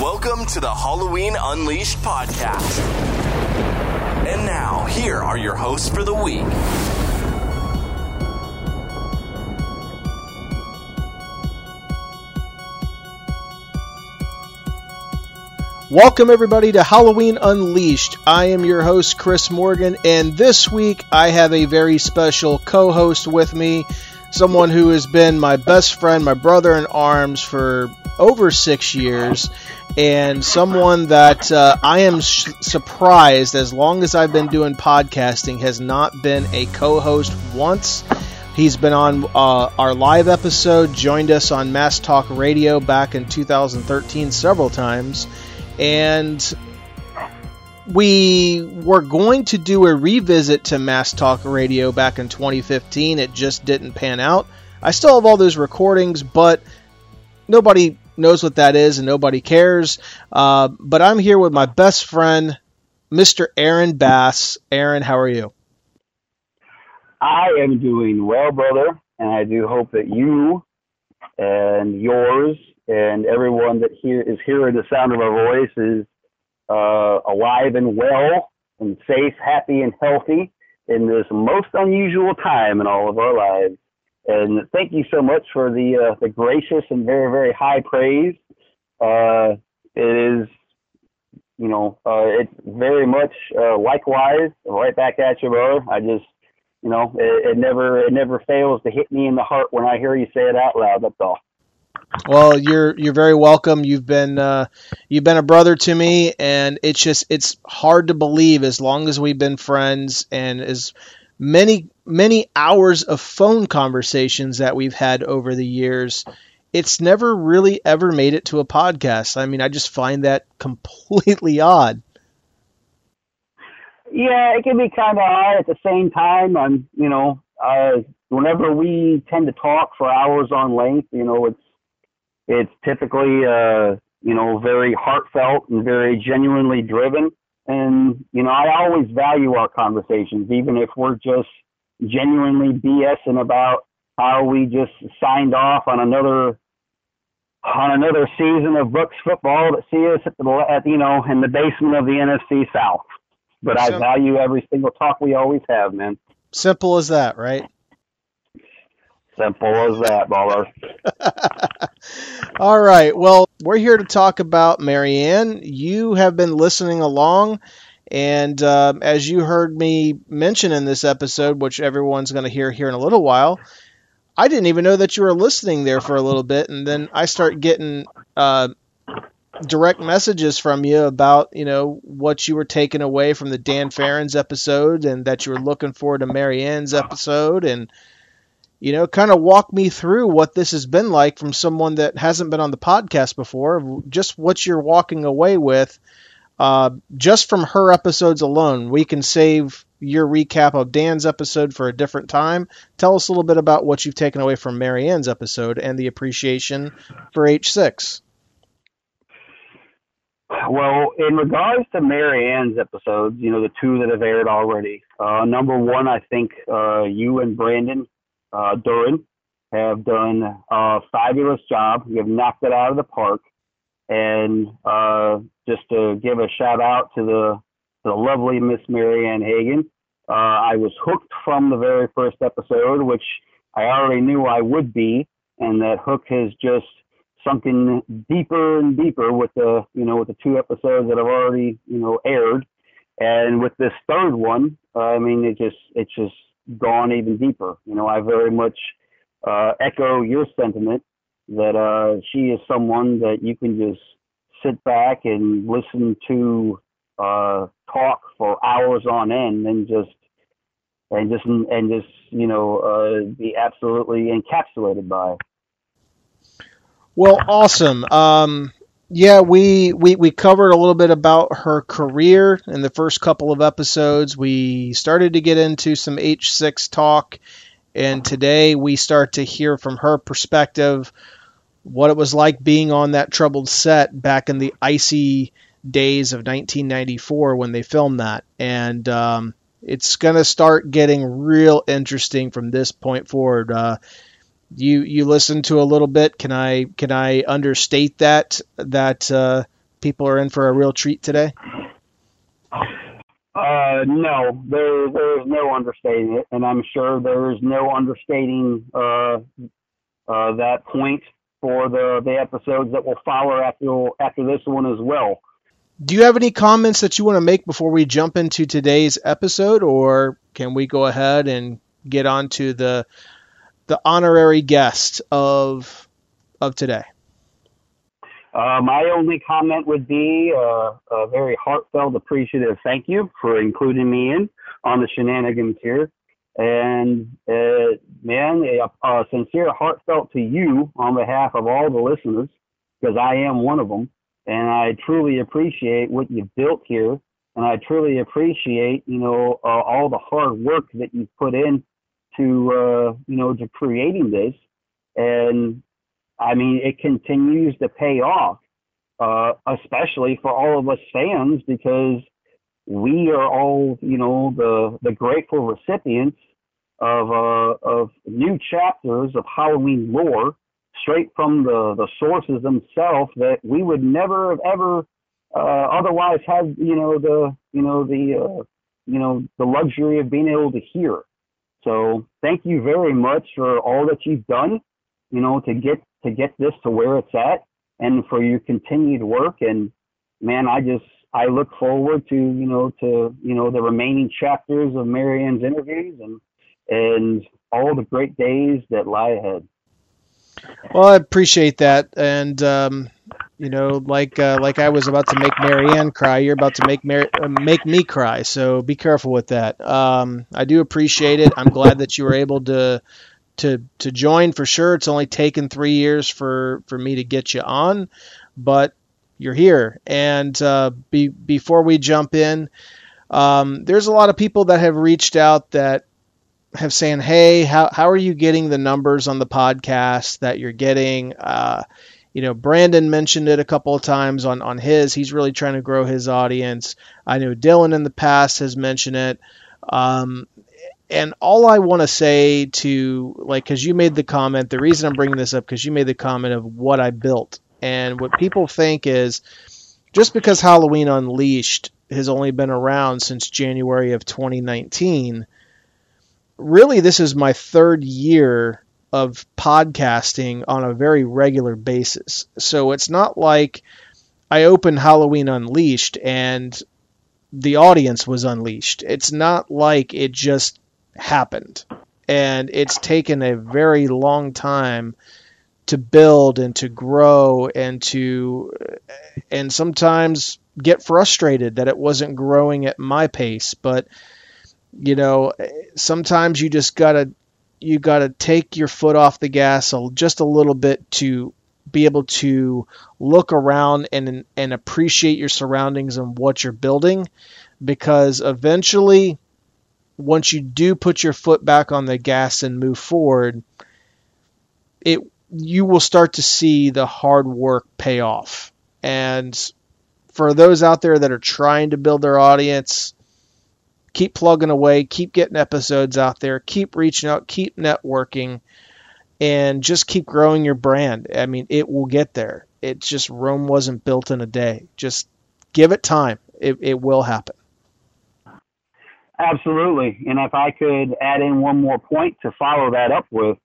Welcome to the Halloween Unleashed podcast. And now, here are your hosts for the week. Welcome, everybody, to Halloween Unleashed. I am your host, Chris Morgan, and this week I have a very special co host with me, someone who has been my best friend, my brother in arms for over six years, and someone that uh, I am sh- surprised, as long as I've been doing podcasting, has not been a co host once. He's been on uh, our live episode, joined us on Mass Talk Radio back in 2013 several times and we were going to do a revisit to Mass Talk Radio back in 2015. It just didn't pan out. I still have all those recordings, but nobody knows what that is and nobody cares. Uh, but I'm here with my best friend, Mr. Aaron Bass. Aaron, how are you? I am doing well, brother, and I do hope that you and yours and everyone that here is hearing the sound of our voice is uh, alive and well and safe, happy, and healthy in this most unusual time in all of our lives. And thank you so much for the uh, the gracious and very very high praise. Uh, it is, you know, uh, it's very much uh, likewise right back at you, brother. I just, you know, it, it never it never fails to hit me in the heart when I hear you say it out loud. That's all. Well, you're you're very welcome. You've been uh, you've been a brother to me, and it's just it's hard to believe as long as we've been friends and as many many hours of phone conversations that we've had over the years. It's never really ever made it to a podcast. I mean, I just find that completely odd. Yeah, it can be kind of odd at the same time. I'm, you know, uh, whenever we tend to talk for hours on length, you know, it's it's typically, uh, you know, very heartfelt and very genuinely driven. And, you know, I always value our conversations, even if we're just genuinely BSing about how we just signed off on another on another season of Bucks football that see us at the at, you know in the basement of the NFC South. But I value every single talk we always have, man. Simple as that, right? Simple as that, baller. All right. Well, we're here to talk about Marianne. You have been listening along, and uh, as you heard me mention in this episode, which everyone's going to hear here in a little while, I didn't even know that you were listening there for a little bit, and then I start getting uh, direct messages from you about you know what you were taking away from the Dan Farrands' episode, and that you were looking forward to Marianne's episode, and you know, kind of walk me through what this has been like from someone that hasn't been on the podcast before, just what you're walking away with, uh, just from her episodes alone. We can save your recap of Dan's episode for a different time. Tell us a little bit about what you've taken away from Marianne's episode and the appreciation for H6. Well, in regards to Marianne's episodes, you know, the two that have aired already, uh, number one, I think uh, you and Brandon uh, Duran have done a fabulous job. You have knocked it out of the park. And uh, just to give a shout out to the, the lovely Miss Marianne Hagan, uh, I was hooked from the very first episode, which I already knew I would be, and that hook has just sunken deeper and deeper with the you know with the two episodes that have already you know aired, and with this third one, I mean it just it's just gone even deeper. You know, I very much uh, echo your sentiment that uh, she is someone that you can just sit back and listen to uh, talk for hours on end and just and just and just you know uh, be absolutely encapsulated by. Well, awesome. Um, yeah, we, we we covered a little bit about her career in the first couple of episodes. We started to get into some H6 talk, and today we start to hear from her perspective what it was like being on that troubled set back in the icy days of 1994 when they filmed that. And um, it's going to start getting real interesting from this point forward. Uh, you you listen to a little bit. Can I can I understate that that uh, people are in for a real treat today? Uh, no, there there is no understating it, and I'm sure there is no understating uh, uh, that point for the the episodes that will follow after after this one as well. Do you have any comments that you want to make before we jump into today's episode, or can we go ahead and get on to the the honorary guest of of today? Uh, my only comment would be uh, a very heartfelt, appreciative thank you for including me in on the shenanigans here. And uh, man, a, a, sincere heartfelt to you on behalf of all the listeners, because I am one of them, and I truly appreciate what you've built here, and I truly appreciate you know uh, all the hard work that you've put in to uh, you know to creating this, and I mean, it continues to pay off, uh, especially for all of us fans, because we are all, you know, the the grateful recipients of uh, of new chapters of Halloween lore, straight from the the sources themselves that we would never have ever uh, otherwise had you know, the you know the uh, you know the luxury of being able to hear. So thank you very much for all that you've done, you know, to get to get this to where it's at and for your continued work. And man, I just, I look forward to, you know, to, you know, the remaining chapters of Marianne's interviews and, and all the great days that lie ahead. Well, I appreciate that. And, um, you know, like uh, like I was about to make Marianne cry, you're about to make Mary, uh, make me cry. So be careful with that. Um, I do appreciate it. I'm glad that you were able to to to join for sure. It's only taken three years for for me to get you on, but you're here. And uh, be, before we jump in, um, there's a lot of people that have reached out that have saying, "Hey, how how are you getting the numbers on the podcast that you're getting?" Uh, you know, Brandon mentioned it a couple of times on on his. He's really trying to grow his audience. I know Dylan in the past has mentioned it. Um, and all I want to say to like because you made the comment the reason I'm bringing this up because you made the comment of what I built and what people think is just because Halloween Unleashed has only been around since January of 2019 really this is my third year of podcasting on a very regular basis so it's not like I opened Halloween Unleashed and the audience was unleashed. It's not like it just happened. And it's taken a very long time to build and to grow and to and sometimes get frustrated that it wasn't growing at my pace but you know sometimes you just got to you got to take your foot off the gas just a little bit to be able to look around and and appreciate your surroundings and what you're building because eventually once you do put your foot back on the gas and move forward, it you will start to see the hard work pay off. And for those out there that are trying to build their audience, keep plugging away, keep getting episodes out there, keep reaching out, keep networking, and just keep growing your brand. I mean, it will get there. It's just Rome wasn't built in a day. Just give it time. It, it will happen. Absolutely. And if I could add in one more point to follow that up with,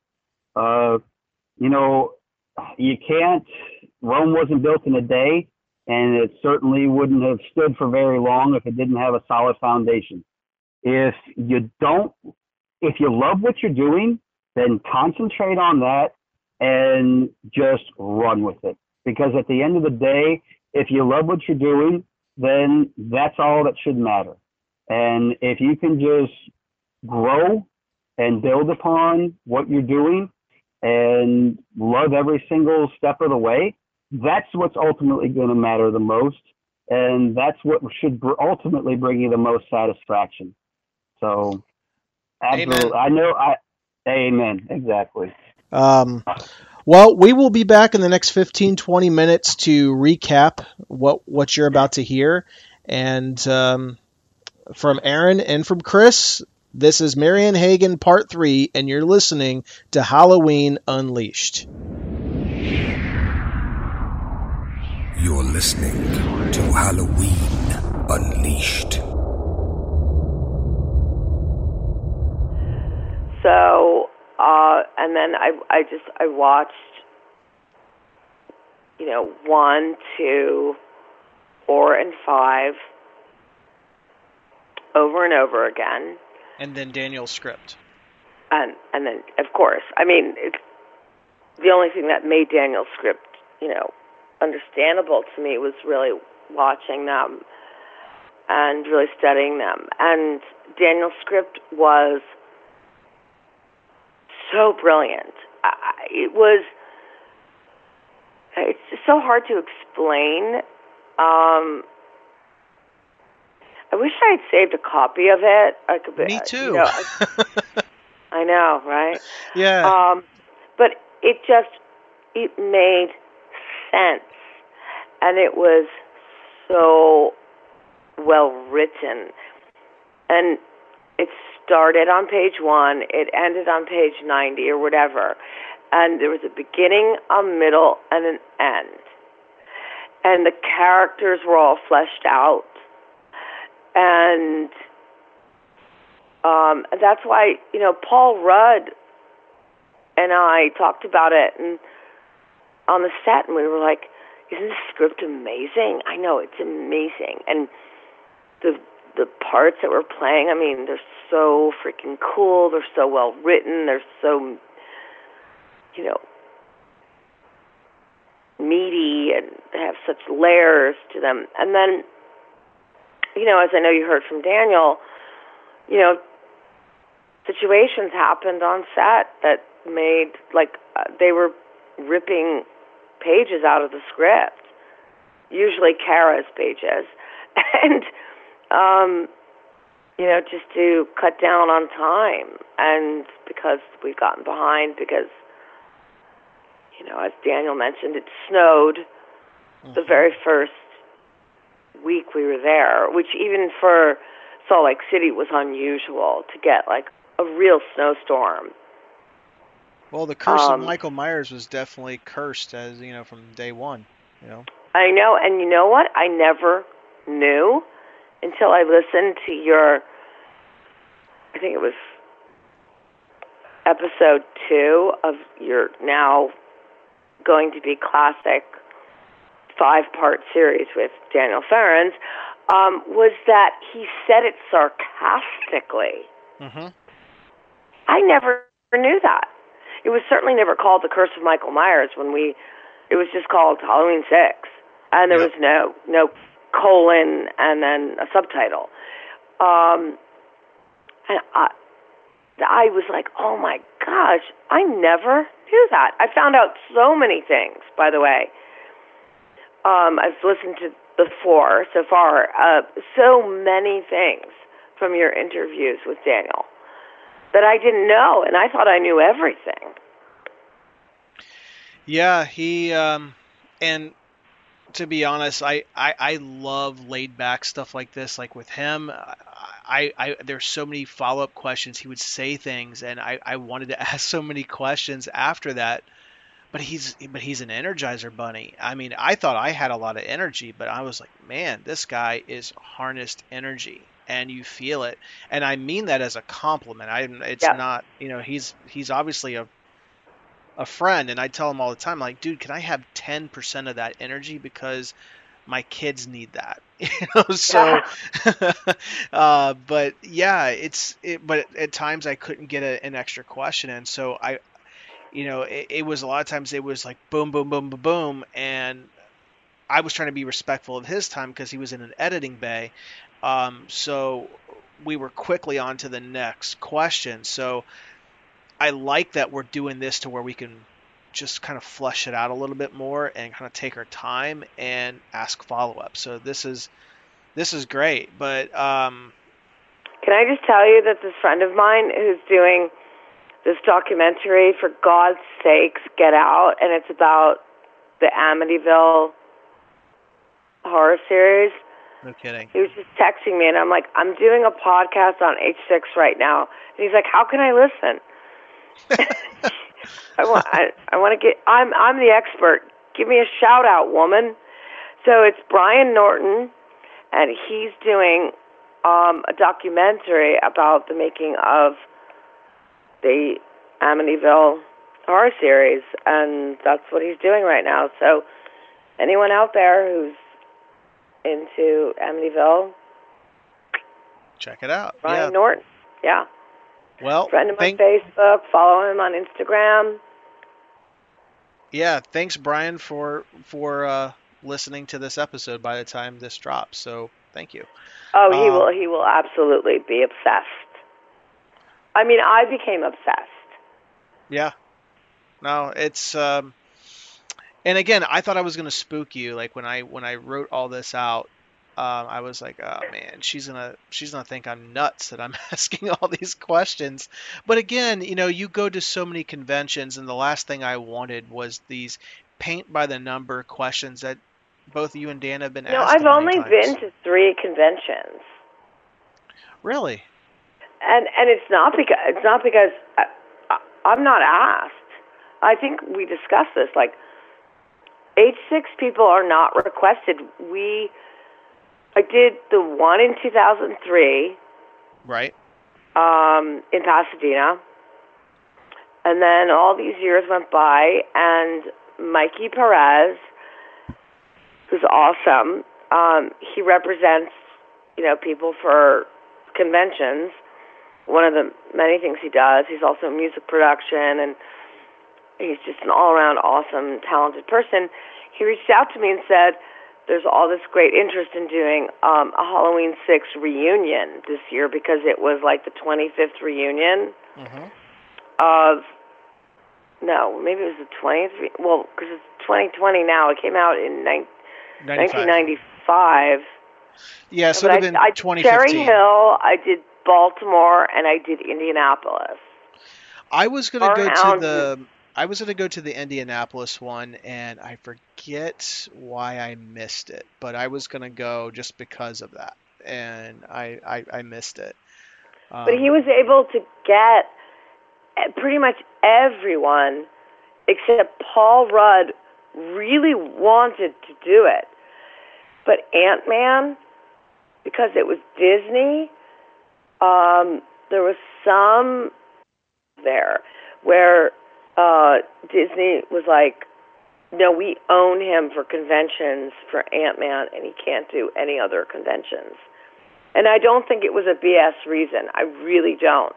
uh, you know, you can't, Rome wasn't built in a day, and it certainly wouldn't have stood for very long if it didn't have a solid foundation. If you don't, if you love what you're doing, then concentrate on that and just run with it. Because at the end of the day, if you love what you're doing, then that's all that should matter. And if you can just grow and build upon what you're doing and love every single step of the way, that's what's ultimately going to matter the most. And that's what should ultimately bring you the most satisfaction. So, absolutely. Amen. I know. I, amen. Exactly. Um, well, we will be back in the next 15, 20 minutes to recap what, what you're about to hear. And, um, from Aaron and from Chris. This is Marianne Hagan Part 3, and you're listening to Halloween Unleashed. You're listening to Halloween Unleashed. So, uh, and then I, I just, I watched, you know, one, two, four, and five over and over again. And then Daniel's script. And, and then, of course, I mean, it's the only thing that made Daniel's script, you know, understandable to me was really watching them and really studying them. And Daniel's script was so brilliant. I, it was. It's just so hard to explain. Um, I wish I had saved a copy of it. I could. Me too. You know, I, I know, right? Yeah. Um, but it just it made sense, and it was so well written, and it started on page one, it ended on page ninety or whatever, and there was a beginning, a middle, and an end, and the characters were all fleshed out, and um, that's why you know Paul Rudd and I talked about it and on the set, and we were like, "Isn't the script amazing?" I know it's amazing, and the the parts that we're playing. I mean, they're so freaking cool. They're so well written. They're so, you know, meaty and have such layers to them. And then, you know, as I know you heard from Daniel, you know, situations happened on set that made like uh, they were ripping pages out of the script, usually Kara's pages, and um, you know, just to cut down on time, and because we've gotten behind because you know, as Daniel mentioned, it snowed mm-hmm. the very first week we were there, which even for Salt Lake City was unusual to get like a real snowstorm well, the curse um, of Michael Myers was definitely cursed, as you know, from day one. You know. I know, and you know what? I never knew until I listened to your. I think it was episode two of your now going to be classic five part series with Daniel Farrands, um, was that he said it sarcastically. Mm-hmm. I never knew that it was certainly never called The Curse of Michael Myers when we. It was just called Halloween Six, and there was no no colon and then a subtitle. Um, and I, I was like, oh my gosh, I never knew that. I found out so many things, by the way. Um, I've listened to four so far, uh, so many things from your interviews with Daniel that I didn't know, and I thought I knew everything. Yeah, he um, and to be honest, I, I, I love laid back stuff like this. Like with him, I, I there's so many follow up questions. He would say things, and I, I wanted to ask so many questions after that. But he's but he's an energizer bunny. I mean, I thought I had a lot of energy, but I was like, man, this guy is harnessed energy and you feel it. And I mean that as a compliment. I it's yeah. not, you know, he's he's obviously a a friend and I tell him all the time like, dude, can I have 10% of that energy because my kids need that. you know, so uh, but yeah, it's it, but at times I couldn't get a, an extra question and so I you know, it, it was a lot of times it was like boom boom boom boom boom and I was trying to be respectful of his time because he was in an editing bay um, so we were quickly on to the next question. So I like that we're doing this to where we can just kind of flush it out a little bit more and kind of take our time and ask follow up. So this is this is great. But um, can I just tell you that this friend of mine who's doing this documentary for God's sakes, get out, and it's about the Amityville horror series. No kidding. He was just texting me, and I'm like, I'm doing a podcast on H6 right now. And he's like, How can I listen? I want, I, I want to get. I'm, I'm the expert. Give me a shout out, woman. So it's Brian Norton, and he's doing um, a documentary about the making of the Amityville horror series, and that's what he's doing right now. So anyone out there who's into Amityville, Check it out. Brian yeah. Norton, yeah, Well, friend of my thank, Facebook, follow him on Instagram. yeah, thanks Brian for for uh, listening to this episode by the time this drops. So thank you. Oh, he Uh, will. He will absolutely be obsessed. I mean, I became obsessed. Yeah. No, it's um and again, I thought I was going to spook you like when I when I wrote all this out. Um, I was like, oh man, she's gonna she's gonna think I'm nuts that I'm asking all these questions. But again, you know, you go to so many conventions, and the last thing I wanted was these paint by the number questions that both you and Dan have been asking. No. I've only times. been to three conventions, Really? and and it's not because it's not because I, I, I'm not asked. I think we discussed this. Like, H six people are not requested. We, I did the one in 2003 Right. um, in Pasadena. And then all these years went by, and Mikey Perez, who's awesome, um, he represents, you know, people for conventions. One of the many things he does. He's also in music production, and he's just an all-around awesome, talented person. He reached out to me and said, "There's all this great interest in doing um, a Halloween Six reunion this year because it was like the 25th reunion Mhm. of no, maybe it was the 20th. Re- well, because it's 2020 now. It came out in 95. 1995. Yeah, so it would have I, been I did Cherry Hill. I did Baltimore, and I did Indianapolis. I was gonna go to the I was gonna go to the Indianapolis one, and I forget why I missed it, but I was gonna go just because of that, and I I, I missed it. Um, But he was able to get eh, pretty much everyone except Paul Rudd really wanted to do it. But Ant Man, because it was Disney, um, there was some there where uh, Disney was like, no, we own him for conventions for Ant Man, and he can't do any other conventions. And I don't think it was a BS reason. I really don't.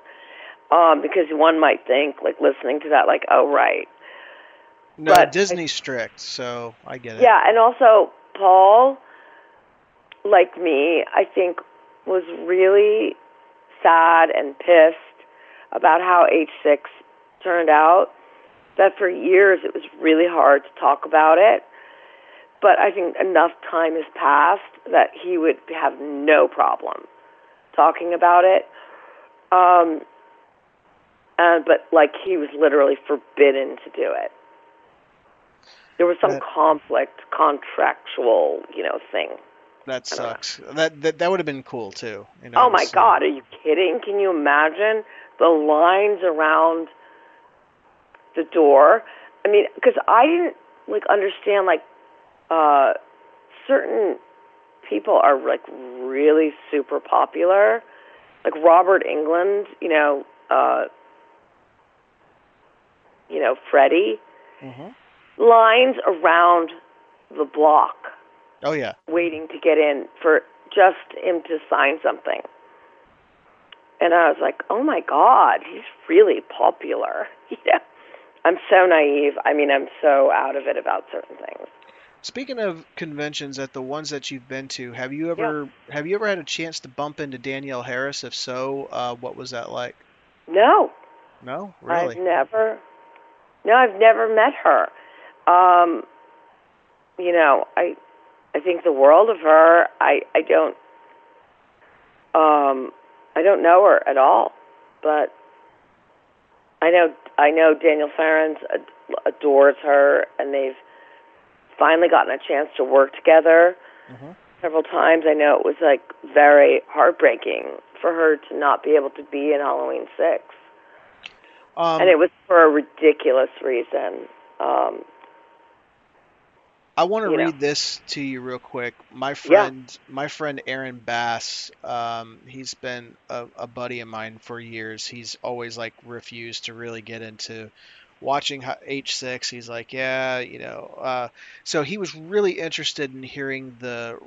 Um, because one might think, like listening to that, like, oh right, no but- Disney's strict, so I get it. yeah. And also Paul, like me, I think was really sad and pissed about how H six turned out. That for years it was really hard to talk about it. But I think enough time has passed that he would have no problem talking about it. Um, and but like he was literally forbidden to do it. There was some That- conflict, contractual, you know, thing. That know. sucks. That that, that would have been cool too. You know, Oh my see- God, are you kidding? Can you imagine the lines around the door? I mean, because I didn't like understand like uh, certain people are like really super popular, like Robert Englund, you know, uh, you know Freddie. Mhm. Lines around the block Oh yeah. waiting to get in for just him to sign something. And I was like, "Oh my God, he's really popular." Yeah, I'm so naive. I mean, I'm so out of it about certain things. Speaking of conventions, at the ones that you've been to, have you ever have you ever had a chance to bump into Danielle Harris? If so, uh, what was that like? No, No, really. I've never. No, I've never met her. Um, you know, I, I think the world of her. I, I don't. Um, I don't know her at all, but I know I know Daniel Farrands ad- adores her, and they've finally gotten a chance to work together Mhm. several times. I know it was like very heartbreaking for her to not be able to be in Halloween Six Um, and it was for a ridiculous reason. Um, I want to you know. read this to you real quick. My friend, my friend Aaron Bass, um, he's been a, a buddy of mine for years. He's always like refused to really get into watching H6. He's like, yeah, you know. Uh, so he was really interested in hearing the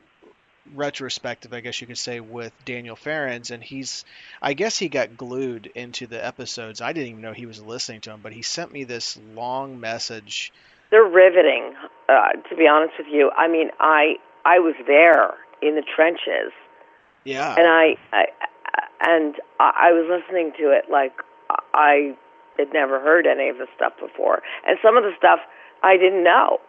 retrospective, I guess you could say, with Daniel Farrands, and he's, I guess he got glued into the episodes. I didn't even know he was listening to them, but he sent me this long message. They're riveting, uh, to be honest with you. I mean, I I was there in the trenches, Yeah. and I, I and I was listening to it like I had never heard any of the stuff before, and some of the stuff I didn't know.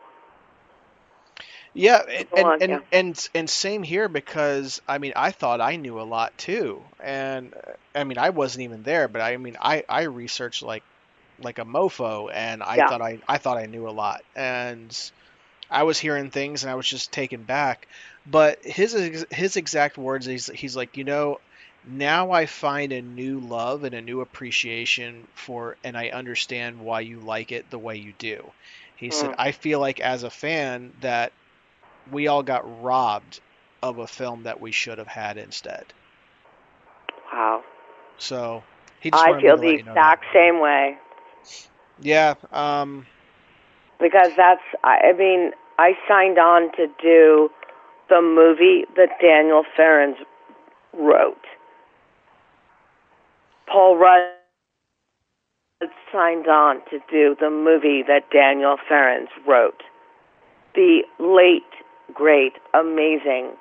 Yeah, and on, and, and, yeah. and and same here because I mean I thought I knew a lot too, and uh, I mean I wasn't even there, but I mean I I researched like like a mofo, and I Yeah. thought I I thought I knew a lot, and I was hearing things and I was just taken back. But his his exact words he's he's like you know now I find a new love and a new appreciation for, and I understand why you like it the way you do. He said Mm. I feel like as a fan that we all got robbed of a film that we should have had instead. Wow. So he just I feel the let you know exact same way Yeah, um, because that's I mean I signed on to do the movie that Daniel Farrands wrote. Paul Rudd signed on to do the movie that Daniel Farrands wrote. The late, great, amazing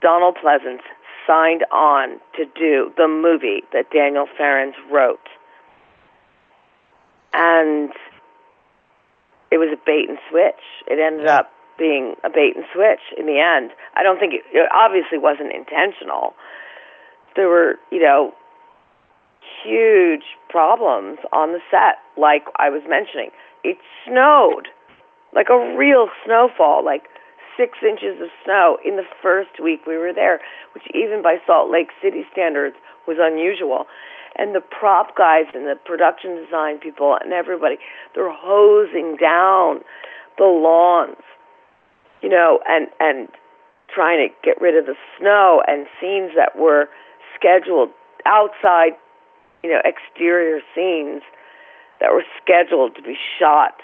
Donald Pleasence signed on to do the movie that Daniel Farrands wrote. And it was a bait and switch. It ended up being a bait and switch in the end. I don't think it, it obviously wasn't intentional. There were, you know, huge problems on the set, like I was mentioning. It snowed, like a real snowfall, like six inches of snow in the first week we were there, which even by Salt Lake City standards was unusual. And the prop guys and the production design people and everybody, they're hosing down the lawns, you know, and and trying to get rid of the snow and scenes that were scheduled outside, you know, exterior scenes that were scheduled to be shot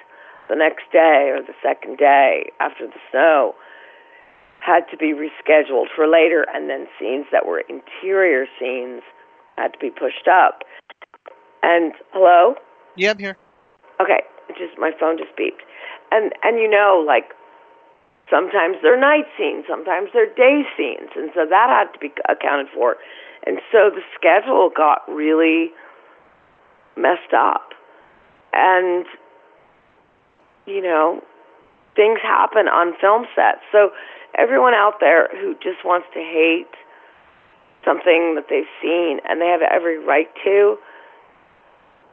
the next day or the second day after the snow had to be rescheduled for later and then scenes that were interior scenes had to be pushed up. And hello? yeah, I'm here. Okay, it just my phone just beeped. And and you know, like sometimes they're night scenes, sometimes they're day scenes, and so that had to be accounted for. And so the schedule got really messed up. And you know, things happen on film sets. So everyone out there who just wants to hate something that they've seen and they have every right to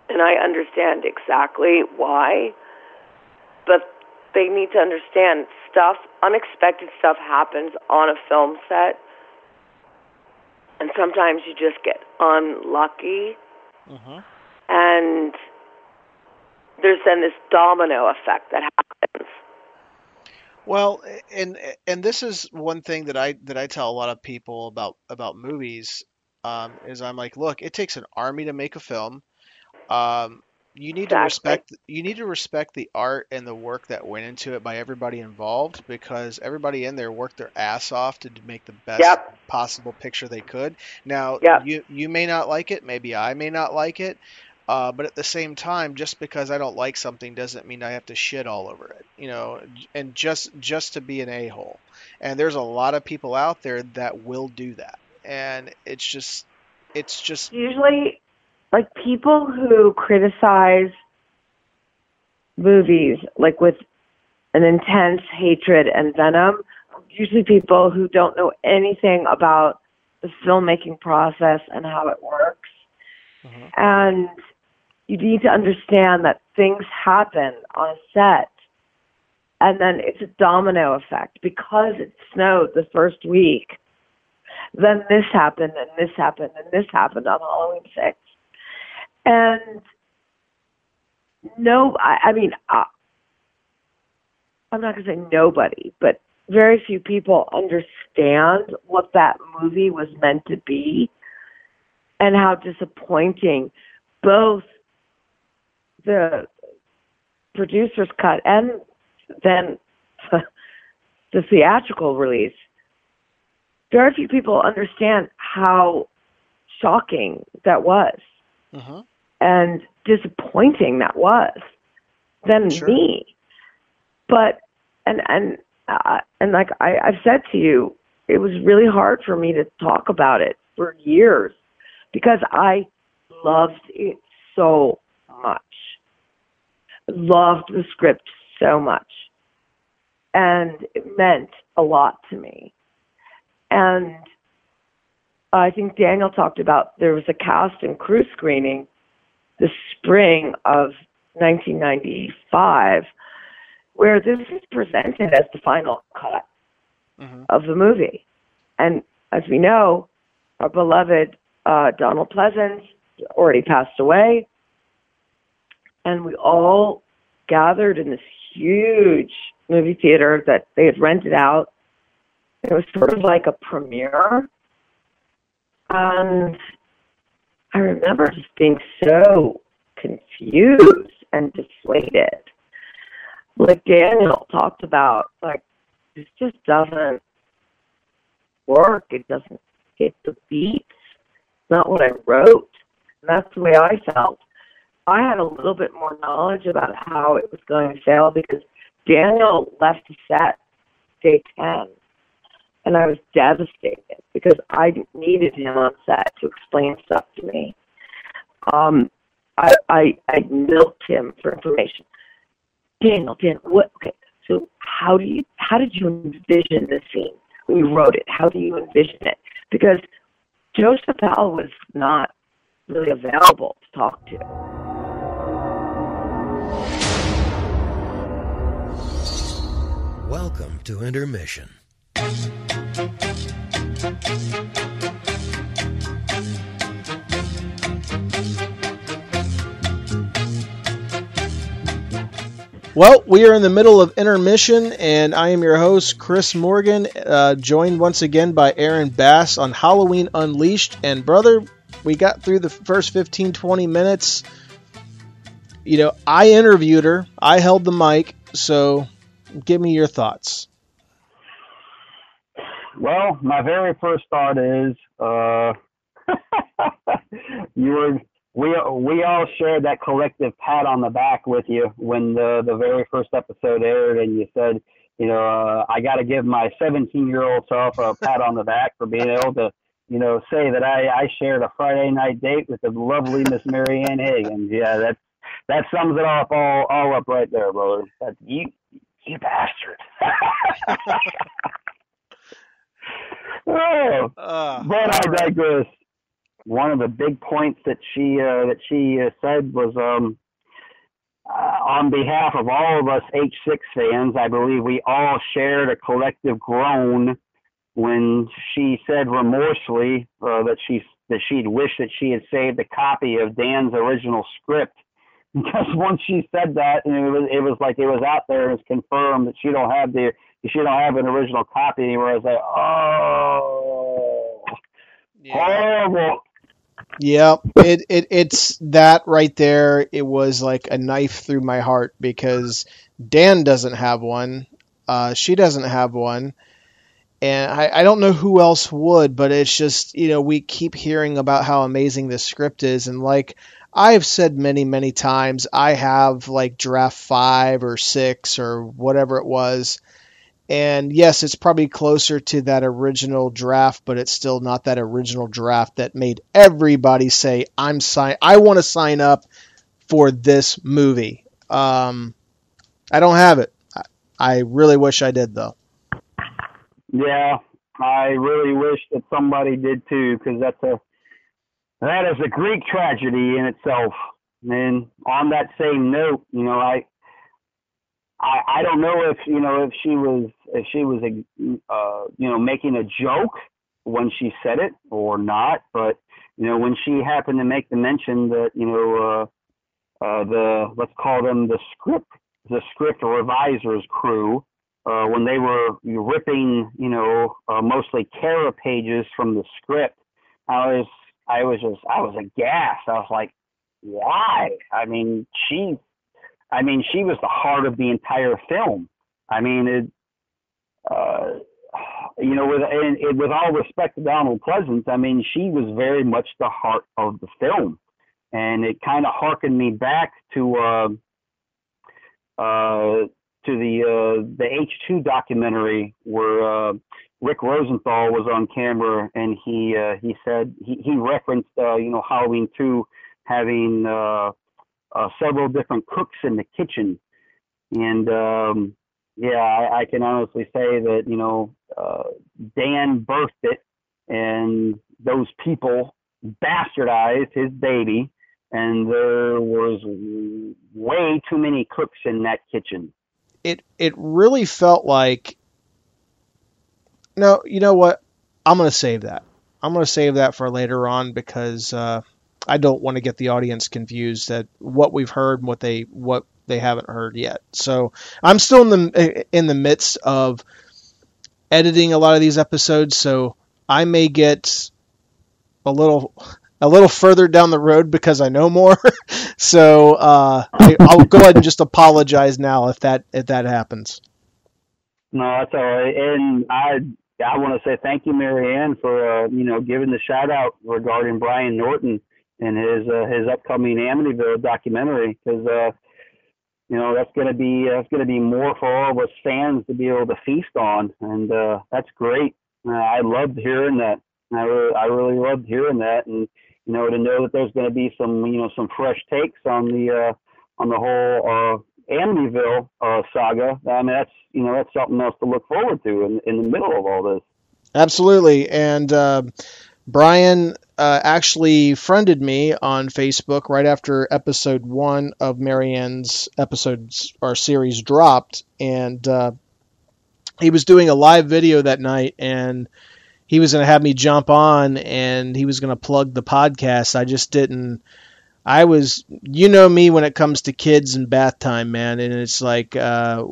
and I understand exactly why, but they need to understand stuff, unexpected stuff happens on a film set, and sometimes you just get unlucky, hmm and there's then this domino effect that happens. Well, and and this is one thing that I that I tell a lot of people about about movies um, is I'm like, look, it takes an army to make a film. Um, you need to respect you need to respect the art and the work that went into it by everybody involved because everybody in there worked their ass off to make the best Yep. possible picture they could. Now, Yep. you you may not like it, maybe I may not like it, uh, but at the same time, just because I don't like something doesn't mean I have to shit all over it, you know, and just just to be an a hole. And there's a lot of people out there that will do that, and it's just it's just usually like people who criticize movies like with an intense hatred and venom usually people who don't know anything about the filmmaking process and how it works Mhm. and you need to understand that things happen on a set and then it's a domino effect because it snowed the first week then this happened and this happened and this happened on Halloween six. And no, I, I mean, uh, I'm not going to say nobody, but very few people understand what that movie was meant to be and how disappointing both the producer's cut and then the theatrical release. Very few people understand how shocking that was Uh-huh. and disappointing that was than Sure. me. But and and uh, and like I, I've said to you, it was really hard for me to talk about it for years because I loved it so much. Loved the script so much. And it meant a lot to me. And I think Daniel talked about there was a cast and crew screening the spring of 1995 where this is presented as the final cut Mhm. of the movie. And as we know, our beloved uh, Donald Pleasence already passed away. And we all gathered in this huge movie theater that they had rented out. It was sort of like a premiere. And I remember just being so confused and deflated. Like Daniel talked about, like, this just doesn't work. It doesn't hit the beats. It's not what I wrote. And that's the way I felt. I had a little bit more knowledge about how it was going to fail because Daniel left the set day 10 and I was devastated because I needed him on set to explain stuff to me. Um, I, I I milked him for information. Daniel, Daniel, what? Okay, so how do you how did you envision the scene when you wrote it? How do you envision it? Because Joe Chappelle was not really available to talk to. Welcome to Intermission. Well, we are in the middle of intermission, and I am your host, Chris Morgan, uh, joined once again by Aaron Bass on Halloween Unleashed. And, brother, we got through the first 15, 20 minutes. You know, I interviewed her, I held the mic, so give me your thoughts. Well, my very first thought is uh, you were we we all shared that collective pat on the back with you when the the very first episode aired, and you said, you know, uh, I got to give my 17 year old self a pat on the back for being able to, you know, say that I I shared a Friday night date with the lovely Miss Mary Ann Higgins. Yeah, that that sums it up all all up right there, brother. That, you you bastard. oh. Uh, But I digress. One of the big points that she uh, that she uh, said was um, uh, on behalf of all of us H6 fans, I believe we all shared a collective groan when she said remorsefully uh, that she that she'd wished that she had saved a copy of Dan's original script because once she said that, and it was it was like it was out there, it was confirmed that she don't have the she don't have an original copy anywhere. I was like, oh, horrible. Yep, it, it it's that right there. It was like a knife through my heart because Dan doesn't have one, uh, she doesn't have one, and I, I don't know who else would. But it's just you know we keep hearing about how amazing this script is, and like I've said many many times, I have like draft five or six or whatever it was. And yes, it's probably closer to that original draft, but it's still not that original draft that made everybody say, "I'm sign. I want to sign up for this movie." Um, I don't have it. I, I really wish I did, though. Yeah, I really wish that somebody did too, because that's a that is a Greek tragedy in itself. And on that same note, you know, I I I don't know if you know if she was if she was a, uh you know making a joke when she said it or not, but you know when she happened to make the mention that you know uh uh the let's call them the script the script revisers crew uh, when they were ripping, you know, uh, mostly Kara pages from the script. I was, I was just, I was aghast. I was like, why? I mean, she, I mean, she was the heart of the entire film. I mean, it, uh, you know, with and, and with all respect to Donald Pleasence, I mean, she was very much the heart of the film, and it kind of harkened me back to uh, uh, to the uh, the H2 documentary where uh, Rick Rosenthal was on camera and he uh, he said he, he referenced uh, you know Halloween 2 having uh, uh, several different cooks in the kitchen. And um, yeah I, I can honestly say that you know uh, Dan birthed it and those people bastardized his baby and there was way too many cooks in that kitchen. It it really felt like no, you know what? I'm going to save that. I'm going to save that for later on because uh, I don't want to get the audience confused at what we've heard and what they what they haven't heard yet. So I'm still in the in the midst of editing a lot of these episodes, so I may get a little a little further down the road because I know more. so uh, I, will go ahead and just apologize now if that if that happens. No, that's all right. And I I want to say thank you, Marianne, for uh, you know giving the shout out regarding Brian Norton and his uh, his upcoming Amityville documentary because uh, you know that's to be that's going to be more for all of us fans to be able to feast on, and uh, that's great. Uh, I loved hearing that. I really, I really loved hearing that, and you know, to know that there's to be some, you know, some fresh takes on the uh, on the whole uh, Amityville uh, saga. I mean, that's you know, that's something else to look forward to in, in the middle of all this. Absolutely, and uh, Brian uh, actually friended me on Facebook right after episode one of Marianne's episodes or series dropped, and uh, he was doing a live video that night and he was going to have me jump on and he was going to plug the podcast. I just didn't. I was, you know me when it comes to kids and bath time, man, and it's like uh,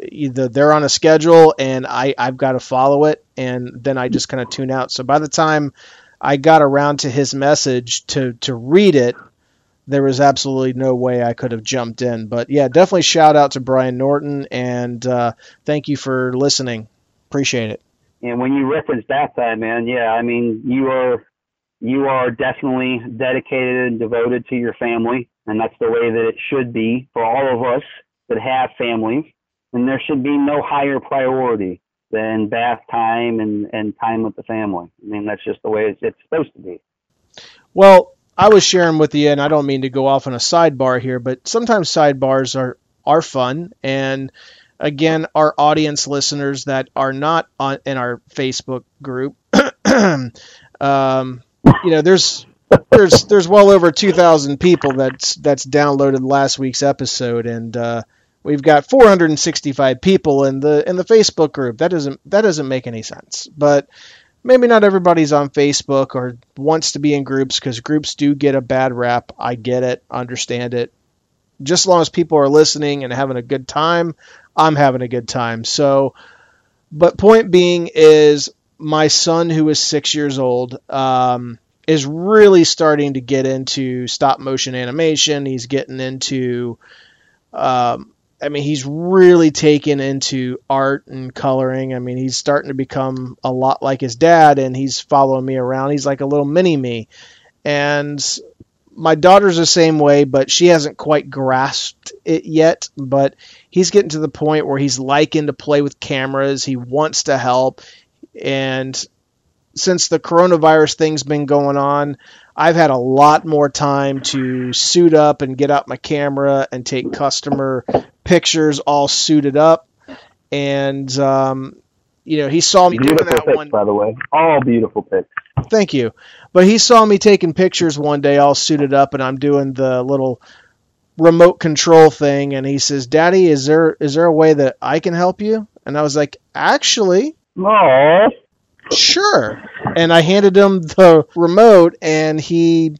either they're on a schedule and I I've got to follow it, and then I just kind of tune out. So by the time I got around to his message to to read it, there was absolutely no way I could have jumped in. But yeah, definitely shout out to Brian Norton and uh, thank you for listening. Appreciate it. And when you reference bath time, man, yeah, I mean, you are you are definitely dedicated and devoted to your family, and that's the way that it should be for all of us that have families. And there should be no higher priority than bath time and, and time with the family. I mean, that's just the way it's, it's supposed to be. Well, I was sharing with you, and I don't mean to go off on a sidebar here, but sometimes sidebars are are fun, and again, our audience listeners that are not on in our Facebook group, um, you know, there's there's there's well over 2,000 people that's that's downloaded last week's episode, and uh, we've got 465 people in the in the Facebook group. That doesn't that doesn't make any sense, but. Maybe not everybody's on Facebook or wants to be in groups because groups do get a bad rap. I get it, understand it. Just as long as people are listening and having a good time, I'm having a good time. So, but point being is my son, who is six years old, um, is really starting to get into stop motion animation. He's getting into, um, I mean, he's really taken into art and coloring. I mean, he's starting to become a lot like his dad, and he's following me around. He's like a little mini me. And my daughter's the same way, but she hasn't quite grasped it yet. But he's getting to the point where he's liking to play with cameras. He wants to help. And since the coronavirus thing's been going on, I've had a lot more time to suit up and get out my camera and take customer pictures all suited up. And, um, you know, he saw me beautiful doing that pics, one. By the way, all beautiful pics. Thank you. But he saw me taking pictures one day all suited up, and I'm doing the little remote control thing and he says, "Daddy, is there is there a way that I can help you?" And I was like, "Actually, Aww. sure." And I handed him the remote and he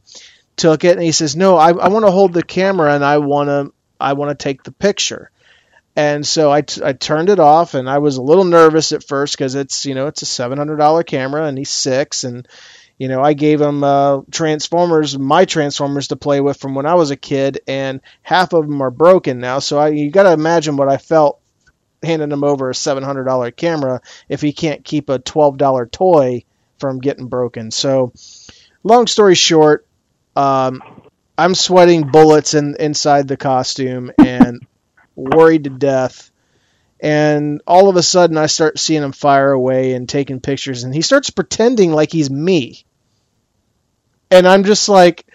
took it and he says, "No, I, I want to hold the camera and I want to I want to take the picture." And so I, t- I turned it off, and I was a little nervous at first because it's you know it's a seven hundred dollar camera, and he's six, and you know I gave him uh, Transformers, my Transformers to play with from when I was a kid, and half of them are broken now. So I, you got to imagine what I felt handing him over a seven hundred dollar camera if he can't keep a twelve dollar toy from getting broken. So, long story short, um, I'm sweating bullets in, inside the costume and worried to death. And all of a sudden, I start seeing him fire away and taking pictures, and he starts pretending like he's me. And I'm just like,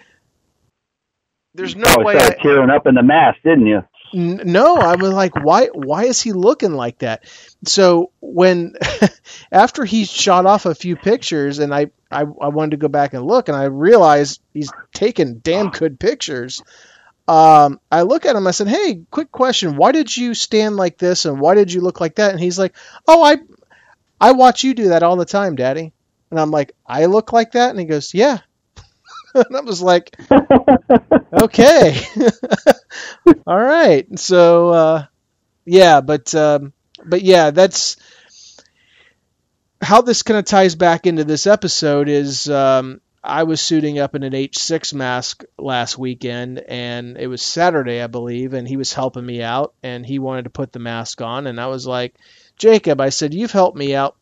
there's no oh, way. started I, tearing up in the mask, didn't you? N- no, I was like, why? Why is he looking like that? So when after he shot off a few pictures, and I, I I wanted to go back and look, and I realized he's taking damn good pictures. Um, I look at him. I said, "Hey, quick question. Why did you stand like this, and why did you look like that?" And he's like, "Oh, I I watch you do that all the time, Daddy." And I'm like, "I look like that?" And he goes, "Yeah." and I was like, okay, all right. So uh, yeah, but um, but yeah, that's how this kind of ties back into this episode. Is um, I was suiting up in an H6 mask last weekend, and it was Saturday, I believe, and he was helping me out, and he wanted to put the mask on, and I was like, Jacob, I said, you've helped me out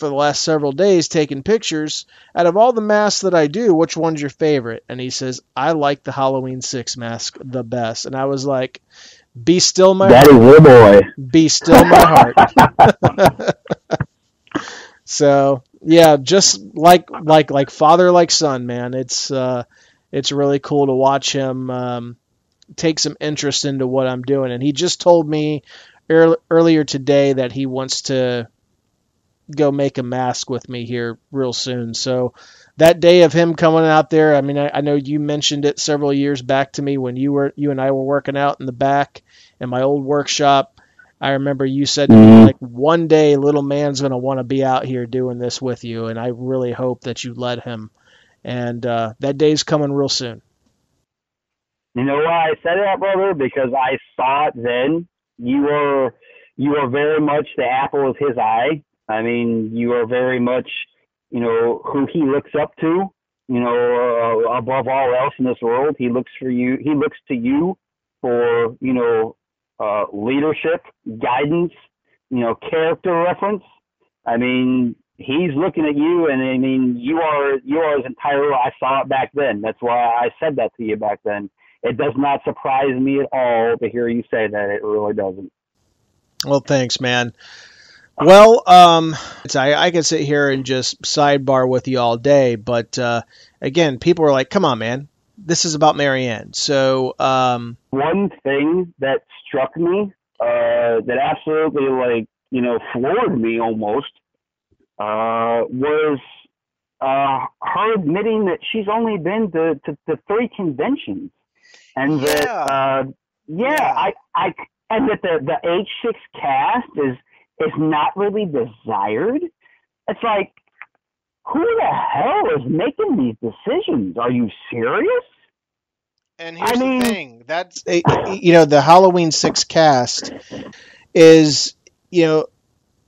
for the last several days taking pictures. Out of all the masks that I do, which one's your favorite? And he says, I like the Halloween 6 mask the best. And I was like, be still my is your boy. be still my heart. so yeah, just like like like father like son, man. It's uh, it's really cool to watch him um, take some interest into what I'm doing. And he just told me earlier today that he wants to go make a mask with me here real soon. So that day of him coming out there, I mean, I, I know you mentioned it several years back to me when you were you and I were working out in the back in my old workshop. I remember you said to me like one day little man's going to want to be out here doing this with you and I really hope that you let him. And uh, that day's coming real soon. You know why I said that, brother? Because I saw it then. You were you were very much the apple of his eye. I mean, you are very much, you know, who he looks up to. You know, uh, above all else in this world, he looks for you. He looks to you for you know uh, leadership, guidance, you know, character reference. I mean, he's looking at you, and I mean, you are you are his entire. I saw it back then. That's why I said that to you back then. It does not surprise me at all to hear you say that. It really doesn't. Well, thanks, man. Well, um, it's, I, I could sit here and just sidebar with you all day, but uh, again, people are like, "Come on, man, this is about Marianne." So, um, One thing that struck me, uh, that absolutely like you know floored me almost, uh, was uh, her admitting that she's only been to, to, to three conventions, and that Yeah. uh, yeah, Yeah. I I and that the the H six cast is is not really desired. It's like who the hell is making these decisions? Are you serious? And here's the mean- thing: that's you know the Halloween Six cast is you know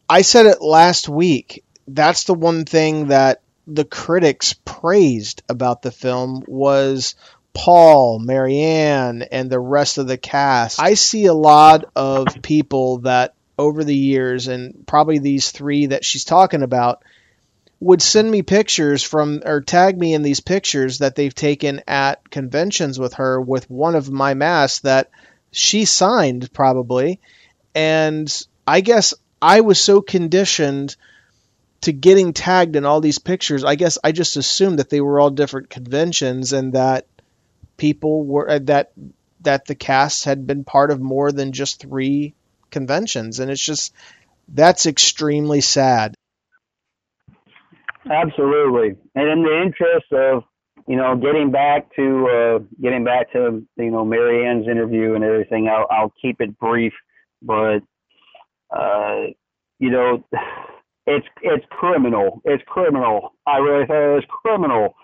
I said it last week. That's the one thing that the critics praised about the film was Paul, Marianne, and the rest of the cast. I see a lot of people that over the years, and probably these three that she's talking about, would send me pictures from or tag me in these pictures that they've taken at conventions with her with one of my masks that she signed probably. And i guess i was so conditioned to getting tagged in all these pictures i guess i just assumed that they were all different conventions and that people were uh, that that the cast had been part of more than just three conventions and it's just that's extremely sad Absolutely. And in the interest of, you know, getting back to uh, getting back to you know Marianne's interview and everything, I'll I'll keep it brief, but uh, you know, it's it's criminal. It's criminal. I really thought it was criminal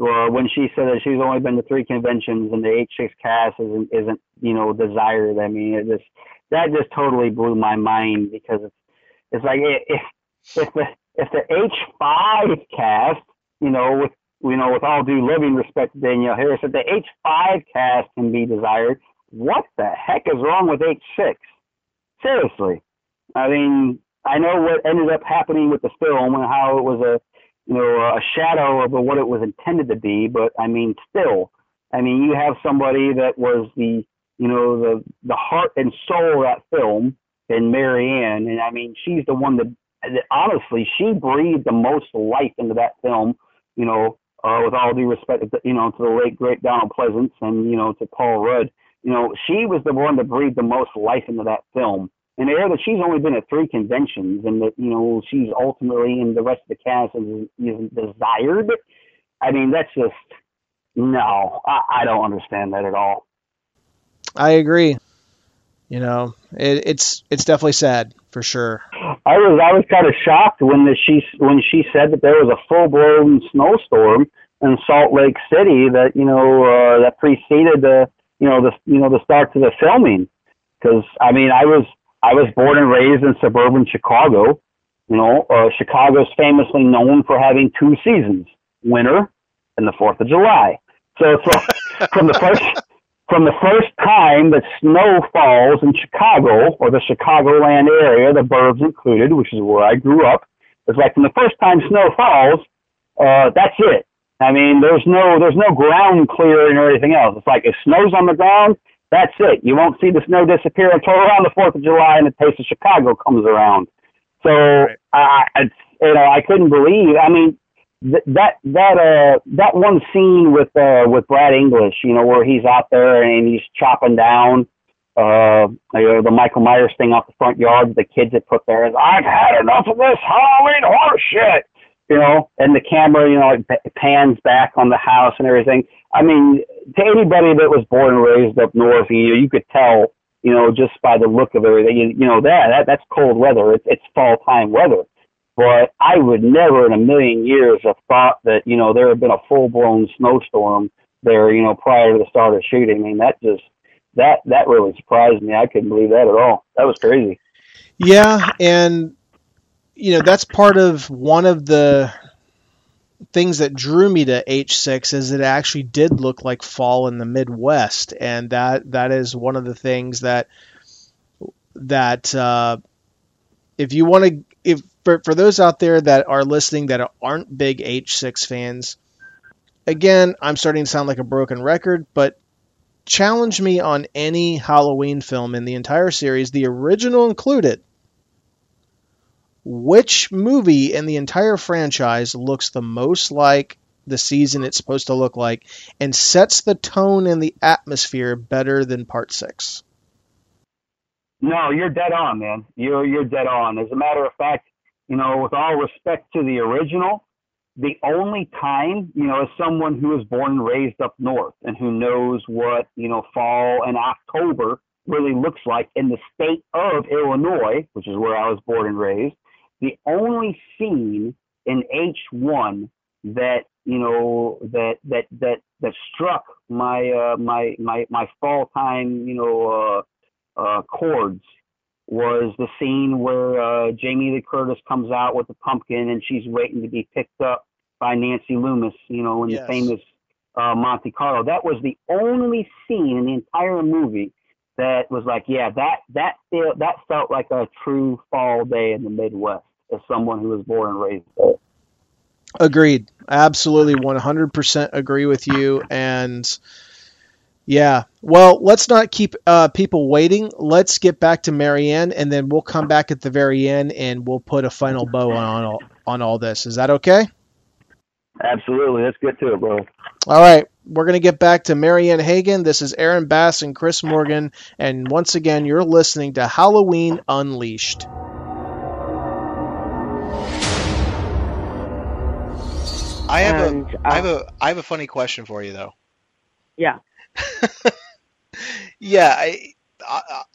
uh, when she said that she's only been to three conventions and the H six cast isn't isn't you know desired. I mean, it just that just totally blew my mind because it's it's like if if the if the H five cast, you know, with you know, with all due loving respect to Danielle Harris, if the H five cast can be desired, what the heck is wrong with H six? Seriously, I mean, I know what ended up happening with the film and how it was a you know a shadow of what it was intended to be, but I mean, still, I mean, you have somebody that was the you know the the heart and soul of that film in Marianne, and I mean, she's the one that, that honestly she breathed the most life into that film. You know, uh, with all due respect, you know, to the late great Donald Pleasence and you know to Paul Rudd, you know, she was the one that breathed the most life into that film. And air that she's only been at three conventions, and that you know she's ultimately in the rest of the cast is, is desired. I mean, that's just no. I, I don't understand that at all. I agree. You know, it, it's it's definitely sad for sure. I was I was kind of shocked when the, she when she said that there was a full blown snowstorm in Salt Lake City that you know uh, that preceded the you know the you know the start to the filming. Because I mean, I was I was born and raised in suburban Chicago. You know, uh, Chicago's famously known for having two seasons: winter and the Fourth of July. So from, from the first from the first time that snow falls in Chicago or the Chicagoland area, the burbs included, which is where I grew up, it's like from the first time snow falls, uh, that's it. I mean, there's no there's no ground clearing or anything else. It's like if snow's on the ground, that's it. You won't see the snow disappear until around the Fourth of July and the taste of Chicago comes around. So right. I, it's, you know, I couldn't believe. I mean, that that uh that one scene with uh with Brad English, you know, where he's out there and he's chopping down uh you know the Michael Myers thing off the front yard the kids had put there is I've had enough of this Halloween horse shit you know, and the camera, you know, it pans back on the house and everything. I mean, to anybody that was born and raised up north, you know, you could tell, you know, just by the look of everything, you, you know, that, that that's cold weather. It's it's fall time weather. But I would never in a million years have thought that, you know, there had been a full blown snowstorm there, you know, prior to the start of shooting. I mean, that just, that, that really surprised me. I couldn't believe that at all. That was crazy. Yeah. And, you know, that's part of one of the things that drew me to H6 is it actually did look like fall in the Midwest. And that, that is one of the things that, that, uh, if you want to, if for, for those out there that are listening that aren't big H6 fans, again, I'm starting to sound like a broken record, but challenge me on any Halloween film in the entire series, the original included. Which movie in the entire franchise looks the most like the season it's supposed to look like and sets the tone and the atmosphere better than part six? No, you're dead on, man. You're you're dead on. As a matter of fact, you know, with all respect to the original, the only time, you know, as someone who was born and raised up north and who knows what, you know, fall and October really looks like in the state of Illinois, which is where I was born and raised, the only scene in H1 that you know that that that that struck my uh, my my my fall time you know uh, uh, chords was the scene where uh, Jamie Lee Curtis comes out with the pumpkin and she's waiting to be picked up by Nancy Loomis, you know, in yes. the famous uh, Monte Carlo. That was the only scene in the entire movie that was like, yeah, that that feel, that felt like a true fall day in the Midwest as someone who was born and raised there. Agreed. Absolutely 100% agree with you. And yeah. Well, let's not keep uh, people waiting. Let's get back to Marianne, and then we'll come back at the very end and we'll put a final bow on all, on all this. Is that okay? Absolutely. Let's get to it, bro. All right. We're going to get back to Marianne Hagan. This is Aaron Bass and Chris Morgan. And once again, you're listening to Halloween Unleashed. I have and, a, uh, I have a, I have a funny question for you though. Yeah. yeah, I,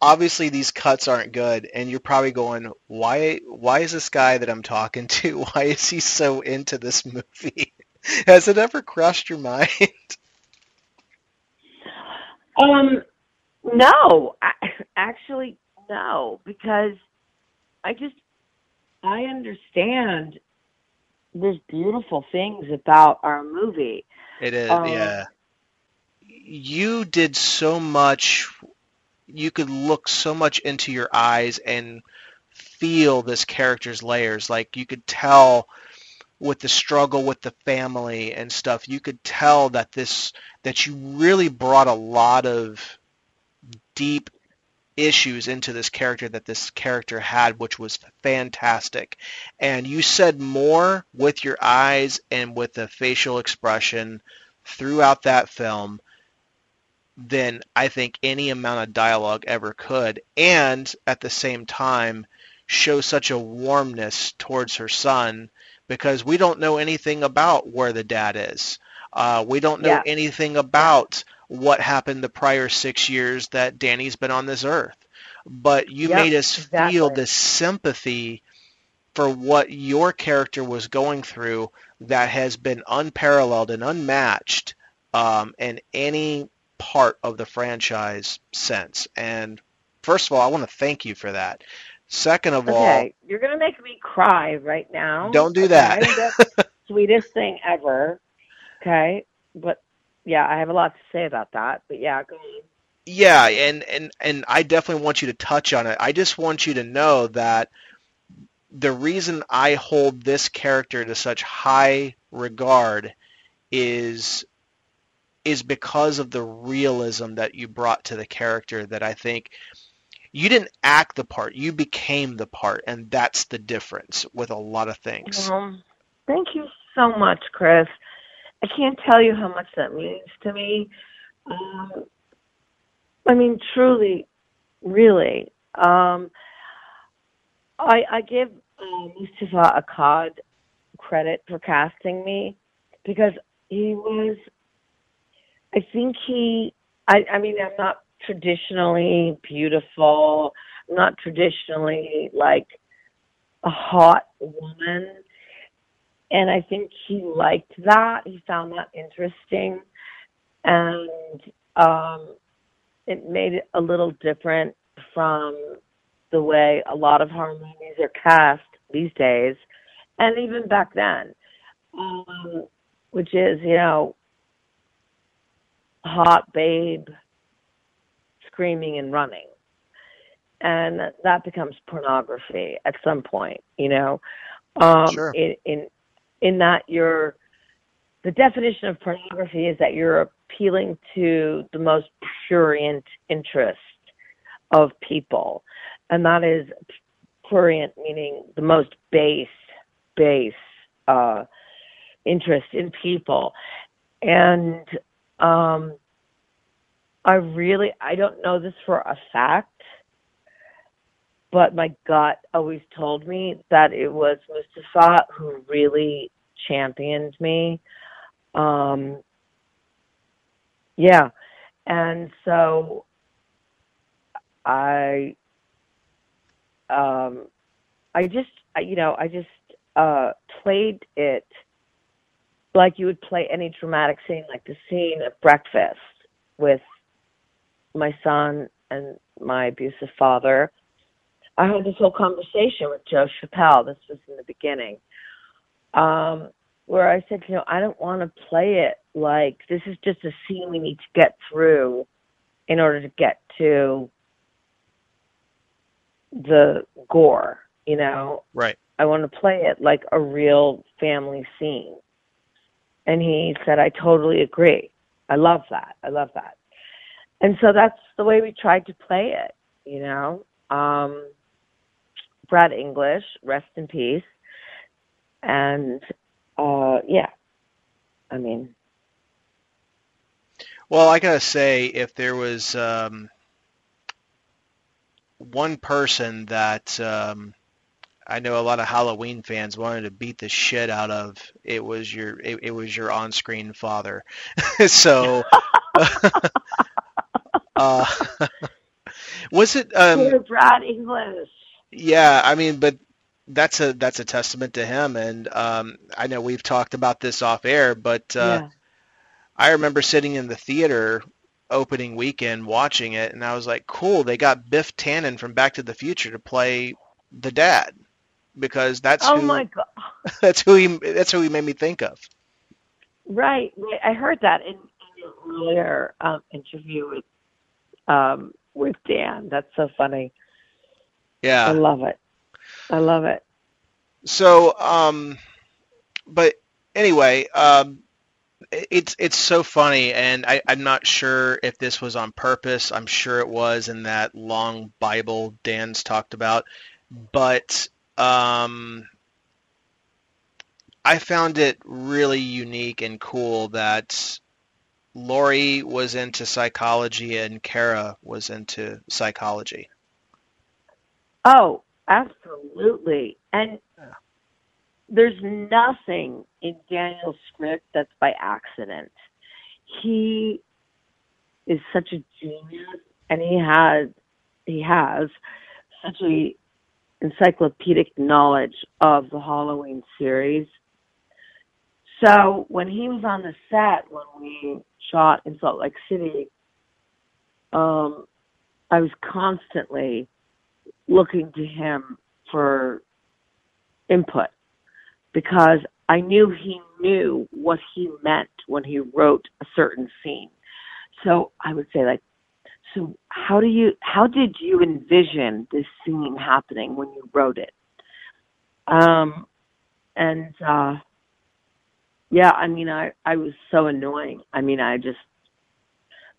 obviously these cuts aren't good, and you're probably going, why? Why is this guy that I'm talking to? Why is he so into this movie? Has it ever crossed your mind? Um, no, I, actually, no, because I just I understand there's beautiful things about our movie. It is, Um, yeah. You did so much. You could look so much into your eyes and feel this character's layers. Like you could tell with the struggle with the family and stuff. You could tell that this that you really brought a lot of deep issues into this character that this character had, which was fantastic. And you said more with your eyes and with the facial expression throughout that film than I think any amount of dialogue ever could. And at the same time, show such a warmness towards her son because we don't know anything about where the dad is. Uh, we don't know Yeah. anything about what happened the prior six years that Danny's been on this earth. But you Yep, made us feel exactly. this sympathy for what your character was going through that has been unparalleled and unmatched um, in any part of the franchise since. And first of all, I want to thank you for that. Second of all, Okay, you're gonna make me cry right now. Don't do okay? that. The sweetest thing ever. Okay, but yeah, I have a lot to say about that. But yeah, go on. Yeah, and, and and I definitely want you to touch on it. I just want you to know that the reason I hold this character to such high regard is is because of the realism that you brought to the character that I think you didn't act the part, you became the part, and that's the difference with a lot of things. Um, thank you so much, Chris. I can't tell you how much that means to me. Um, I mean, truly, really. Um, I, I give uh, Moustapha Akkad credit for casting me because he was. I think he. I, I mean, I'm not traditionally beautiful. Not traditionally like a hot woman. And I think he liked that. He found that interesting. And um, it made it a little different from the way a lot of horror movies are cast these days, and even back then, um, which is, you know, hot babe screaming and running. And that becomes pornography at some point, you know. Um, Sure. in, in in that you're the definition of pornography is that you're appealing to the most prurient interest of people, and that is prurient meaning the most base base uh, interest in people, and um, I really I don't know this for a fact, but my gut always told me that it was Mustafa who really championed me. Um, yeah, and so I, um, I just you know I just uh, played it like you would play any dramatic scene, like the scene at breakfast with my son and my abusive father. I had this whole conversation with Joe Chappelle. This was in the beginning, um, where I said, you know, I don't want to play it like this is just a scene we need to get through in order to get to the gore. You know, Right. I want to play it like a real family scene. And he said, I totally agree. I love that. I love that. And so that's the way we tried to play it, you know. Um, Brad English, rest in peace. And uh, yeah, I mean, Well, I gotta say, if there was um, one person that um, I know a lot of Halloween fans wanted to beat the shit out of, it was your it, it was your on-screen father. so, uh, was it? Um, Brad English. yeah, I mean, but that's a that's a testament to him. And um, I know we've talked about this off air, but uh, yeah. I remember sitting in the theater opening weekend watching it, and I was like, "Cool, they got Biff Tannen from Back to the Future to play the dad." Because that's Oh who my god. that's who he that's who he made me think of. Right. I heard that in, in your earlier um, interview with um, with Dan. That's so funny. Yeah i love it. I love it. So, um, but anyway, um, it's it's so funny, and I, I'm not sure if this was on purpose. I'm sure it was in that long Bible Dan's talked about, but um, I found it really unique and cool that Laurie was into psychology and Kara was into psychology. Oh, absolutely. And there's nothing in Daniel's script that's by accident. He is such a genius and he has he has such a encyclopedic knowledge of the Halloween series. So when he was on the set when we shot in Salt Lake City, um, I was constantly looking to him for input because I knew he knew what he meant when he wrote a certain scene. So I would say like, so how do you, how did you envision this scene happening when you wrote it? Um, and, uh, yeah, I mean, I, I was so annoying. I mean, I just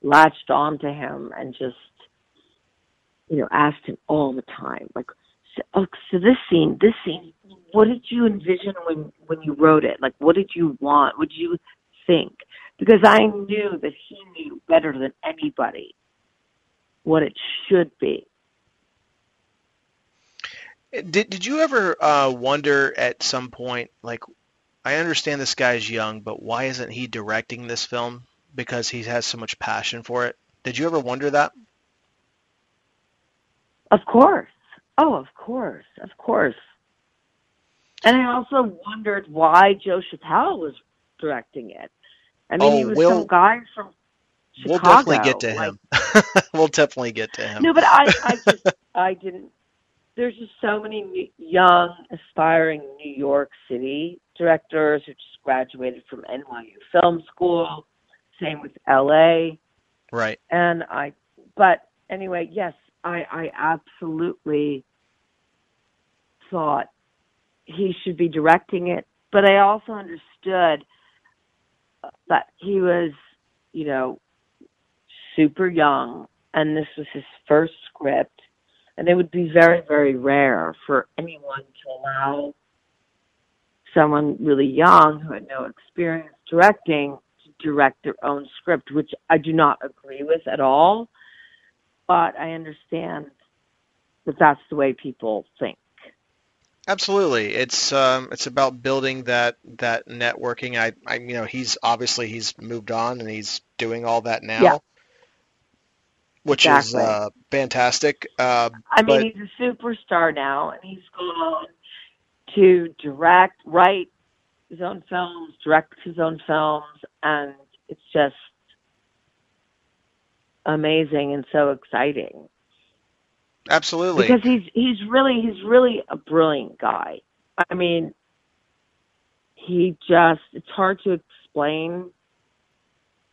latched on to him and just, you know, asked him all the time, like, so, oh, so this scene, this scene, what did you envision when when you wrote it? Like, what did you want? What did you think? Because I knew that he knew better than anybody what it should be. Did did you ever uh, wonder at some point, like, I understand this guy's young, but why isn't he directing this film? Because he has so much passion for it. Did you ever wonder that? Of course. Oh, of course, of course. And I also wondered why Joe Chappelle was directing it. I mean, Oh, he was we'll- some guy from Chicago. We'll definitely get to like- him. we'll definitely get to him. No, but I, I just, I didn't. There's just so many young, aspiring New York City directors who just graduated from NYU Film School. Same with LA, Right. and I. But anyway, yes, I, I absolutely thought he should be directing it, but I also understood that he was, you know, super young, and this was his first script, and it would be very, very rare for anyone to allow someone really young who had no experience directing to direct their own script, which I do not agree with at all, but I understand that that's the way people think. Absolutely. It's um it's about building that that networking. I I you know, he's obviously he's moved on and he's doing all that now. Yeah. Which is uh fantastic. Uh I mean, But- he's a superstar now, and he's gone to direct, write his own films, direct his own films, and it's just amazing and so exciting absolutely. because he's he's really he's really a brilliant guy. I mean, he just it's hard to explain,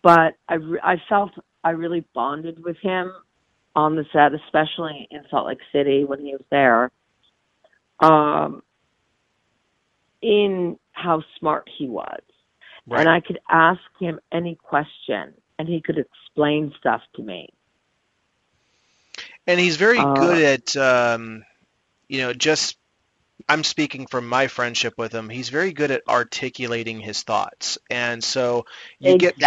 but I I felt I really bonded with him on the set, especially in Salt Lake City when he was there. Um, in how smart he was, Right. and I could ask him any question, and he could explain stuff to me. And he's very Uh, good at, um, you know, just, I'm speaking from my friendship with him. He's very good at articulating his thoughts. And so you get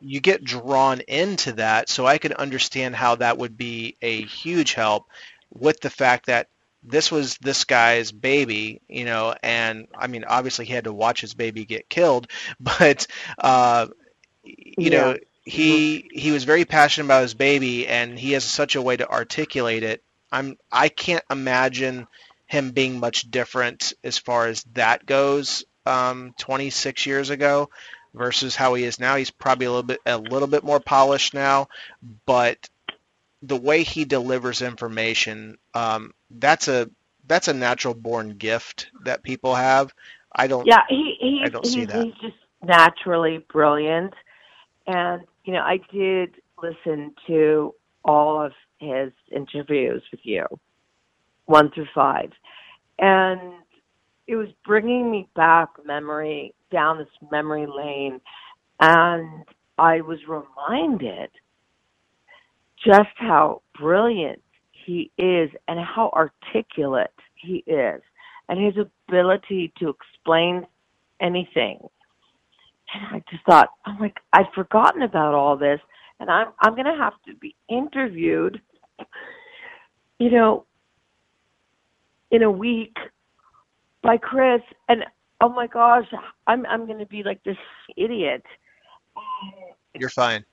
you get drawn into that. So I could understand how that would be a huge help with the fact that this was this guy's baby, you know, and I mean, obviously he had to watch his baby get killed, but, uh, you know, he he was very passionate about his baby and he has such a way to articulate it i'm i can't imagine him being much different as far as that goes um, 26 years ago versus how he is now. He's probably a little bit a little bit more polished now, but the way he delivers information, um, that's a that's a natural born gift that people have. I don't. Yeah, he, he I don't he's, see that. he's just naturally brilliant, and you know I did listen to all of his interviews with you, one through five, and it was bringing me back memory down this memory lane, and I was reminded just how brilliant he is and how articulate he is and his ability to explain anything. And I just thought, I'm like, I'd forgotten about all this and I'm I'm gonna have to be interviewed, you know, in a week by Chris and oh my gosh, I'm I'm gonna be like this idiot. You're fine.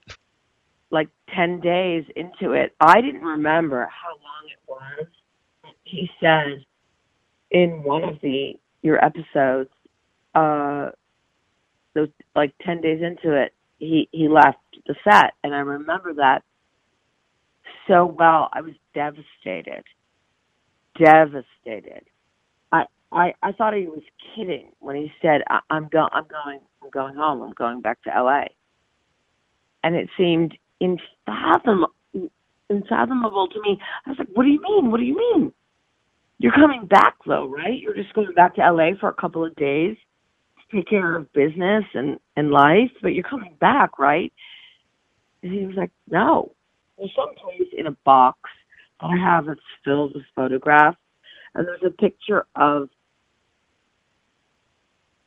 Like ten days into it, I didn't remember how long it was. He said in one of the your episodes, uh, those like ten days into it, he he left the set, and I remember that so well. I was devastated, devastated. I I I thought he was kidding when he said, I, "I'm going, I'm going, I'm going home. I'm going back to L.A." And it seemed unfathom, unfathomable to me. I was like, "What do you mean? What do you mean? You're coming back though, right? You're just going back to L.A. for a couple of days." to take care of business and and life, but you're coming back, right? And he was like, no. There's someplace in a box I have that's filled with photographs, and there's a picture of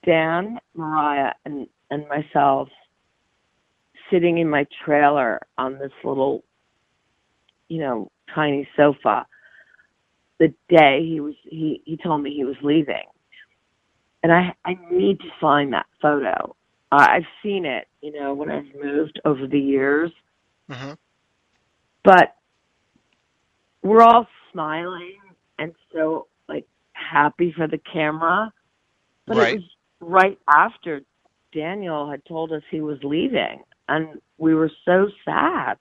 Dan, Mariah, and and myself sitting in my trailer on this little, you know, tiny sofa. The day he was he he told me he was leaving and I I need to find that photo. Uh, I've seen it, you know, when I've moved over the years, hmm but we're all smiling and so like happy for the camera. But Right. it was right after Daniel had told us he was leaving, and we were so sad.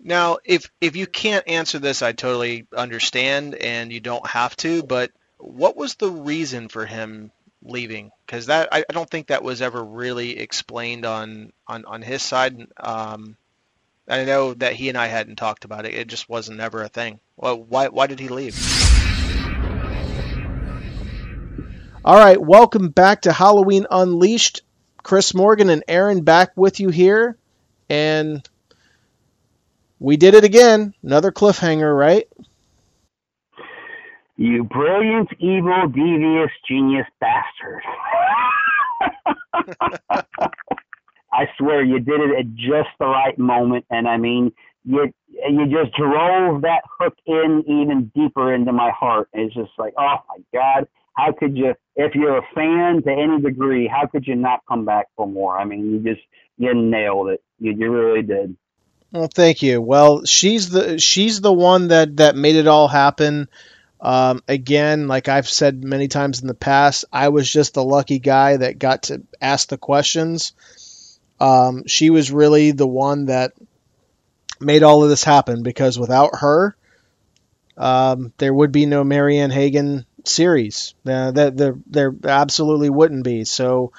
Now, if if you can't answer this, I totally understand, and you don't have to. But what was the reason for him leaving? Because that I, I don't think that was ever really explained on on on his side. Um, I know that he and I hadn't talked about it. It just wasn't ever a thing. Well, why why did he leave? All right, welcome back to Halloween Unleashed. Chris Morgan and Aaron back with you here, and we did it again. Another cliffhanger, right? You brilliant, evil, devious, genius bastard. I swear you did it at just the right moment, and I mean, you you just drove that hook in even deeper into my heart. It's just like, oh my God, how could you? If you're a fan to any degree, how could you not come back for more? I mean, you just you nailed it. You you really did. Well, thank you. Well, she's the she's the one that that made it all happen. Um, again, like I've said many times in the past, I was just the lucky guy that got to ask the questions. Um, she was really the one that made all of this happen because without her, um, there would be no Marianne Hagan series. Uh, that there, there absolutely wouldn't be. So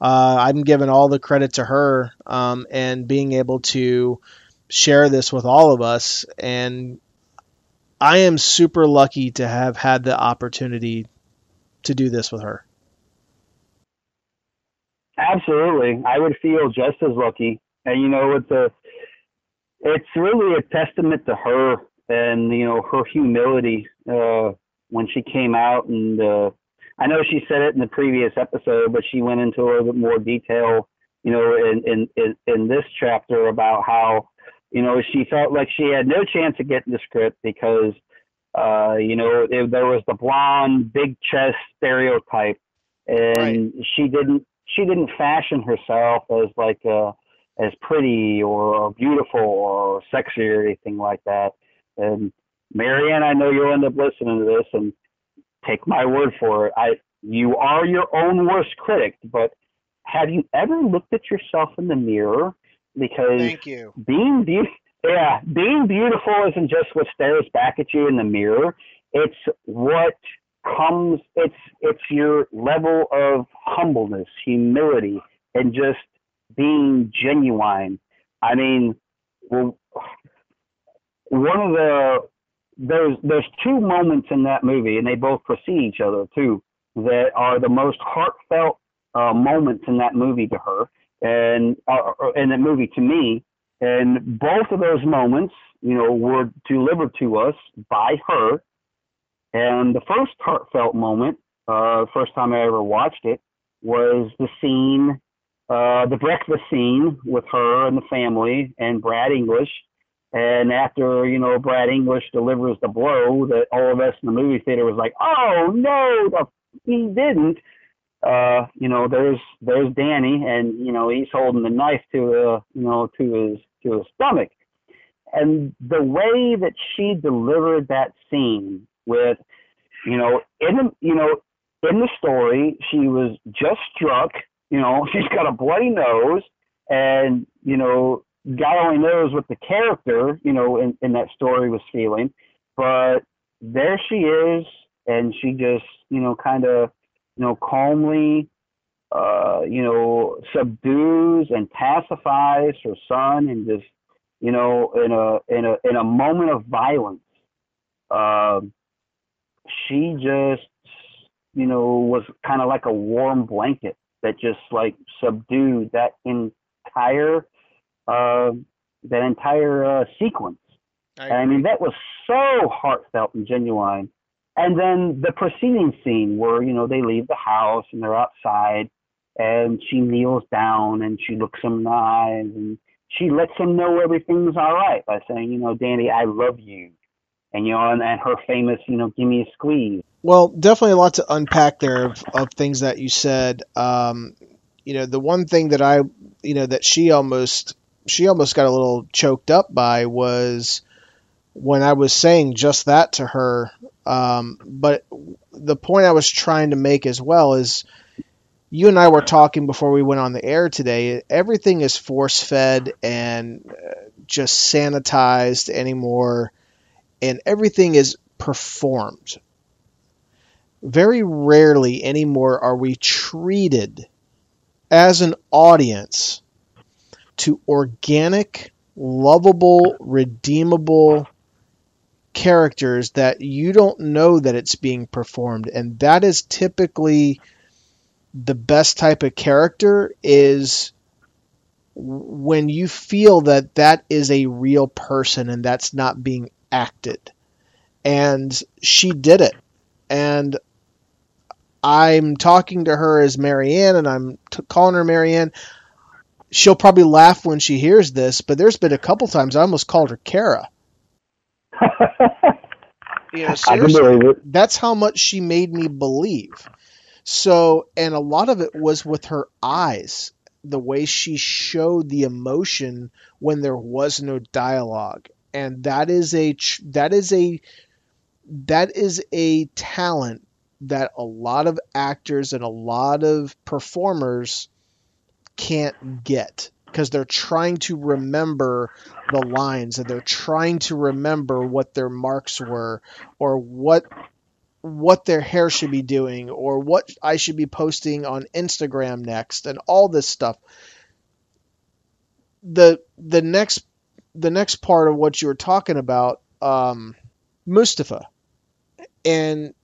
uh, I'm giving all the credit to her um, and being able to share this with all of us. And I am super lucky to have had the opportunity to do this with her. Absolutely, I would feel just as lucky. And you know, it's a, it's really a testament to her and you know her humility uh, when she came out. And uh, I know she said it in the previous episode, but she went into a little bit more detail, you know, in in in, in this chapter about how you know she felt like she had no chance of getting the script because uh, you know it, there was the blonde, big chest stereotype, and she didn't she didn't fashion herself as like uh as pretty or beautiful or sexy or anything like that. And Marianne, I know you'll end up listening to this, and take my word for it. I you are your own worst critic, but have you ever looked at yourself in the mirror? Because Thank you. being be- yeah, being beautiful isn't just what stares back at you in the mirror. It's what comes it's it's your level of humbleness, humility, and just being genuine. I mean, well, one of the there's there's two moments in that movie, and they both precede each other too, that are the most heartfelt uh, moments in that movie to her, and uh, in that movie to me. And both of those moments, you know, were delivered to us by her. And the first heartfelt moment, uh, first time I ever watched it, was the scene, uh, the breakfast scene with her and the family and Brad English. And after, you know, Brad English delivers the blow that all of us in the movie theater was like, oh no, the, he didn't. Uh, you know, there's there's Danny, and you know he's holding the knife to uh, you know to his to his stomach, and the way that she delivered that scene with, you know, in the you know in the story she was just struck, you know, she's got a bloody nose, and you know God only knows what the character, you know, in, in that story was feeling, but there she is, and she just, you know, kind of, you know, calmly, uh, you know, subdues and pacifies her son, and just, you know, in a in a in a moment of violence, uh, she just, you know, was kind of like a warm blanket that just like subdued that entire uh, that entire uh, sequence. I, And I mean, that was so heartfelt and genuine. And then the preceding scene where, you know, they leave the house and they're outside and she kneels down and she looks him in the eyes and she lets him know everything's all right by saying, you know, Danny, I love you. And, you know, and, and her famous, you know, give me a squeeze. Well, definitely a lot to unpack there of, of things that you said. Um, you know, the one thing that I, you know, that she almost she almost got a little choked up by was when I was saying just that to her. Um, but the point I was trying to make as well is you and I were talking before we went on the air today. Everything is force fed and uh, just sanitized anymore, and everything is performed. Very rarely anymore are we treated as an audience to organic, lovable, redeemable characters that you don't know that it's being performed and that is typically the best type of character is when you feel that that is a real person and that's not being acted. And she did it. And i'm talking to her as marianne and i'm t- calling her marianne. She'll probably laugh when she hears this, but there's been a couple times I almost called her Kara. You know, seriously, that's how much she made me believe. So, and a lot of it was with her eyes, the way she showed the emotion when there was no dialogue, and that is a that is a that is a talent that a lot of actors and a lot of performers can't get because they're trying to remember the lines and they're trying to remember what their marks were or what what their hair should be doing or what I should be posting on Instagram next and all this stuff. The the next the next part of what you were talking about, um, Moustapha, and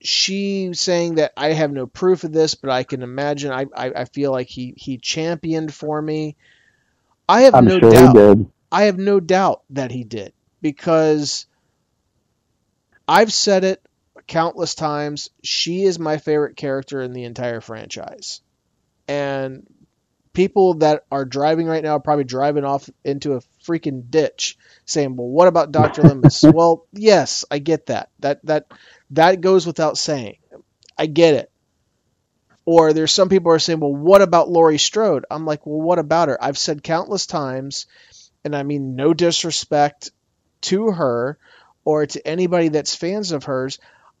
she saying that I have no proof of this, but I can imagine. I I, I feel like he he championed for me. I have I'm no sure doubt. he did. I have no doubt that he did because I've said it countless times. She is my favorite character in the entire franchise. And people that are driving right now are probably driving off into a freaking ditch saying, "Well, what about Dr. Loomis?" well, yes, I get that. That that that goes without saying. I get it. Or there's some people are saying, "Well, what about Laurie Strode?" I'm like, "Well, what about her?" I've said countless times, and I mean no disrespect to her or to anybody that's fans of hers.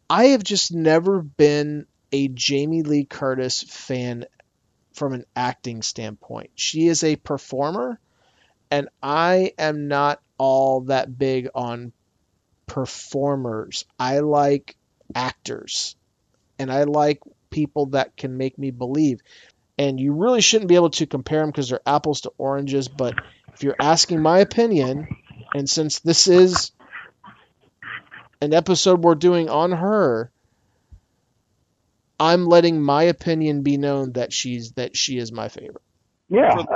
I have just never been a Jamie Lee Curtis fan from an acting standpoint. She is a performer, and I am not all that big on performers. I like actors, and I like people that can make me believe. And you really shouldn't be able to compare them because they're apples to oranges. But if you're asking my opinion, and since this is an episode we're doing on her, I'm letting my opinion be known that she's that she is my favorite. Yeah. Uh,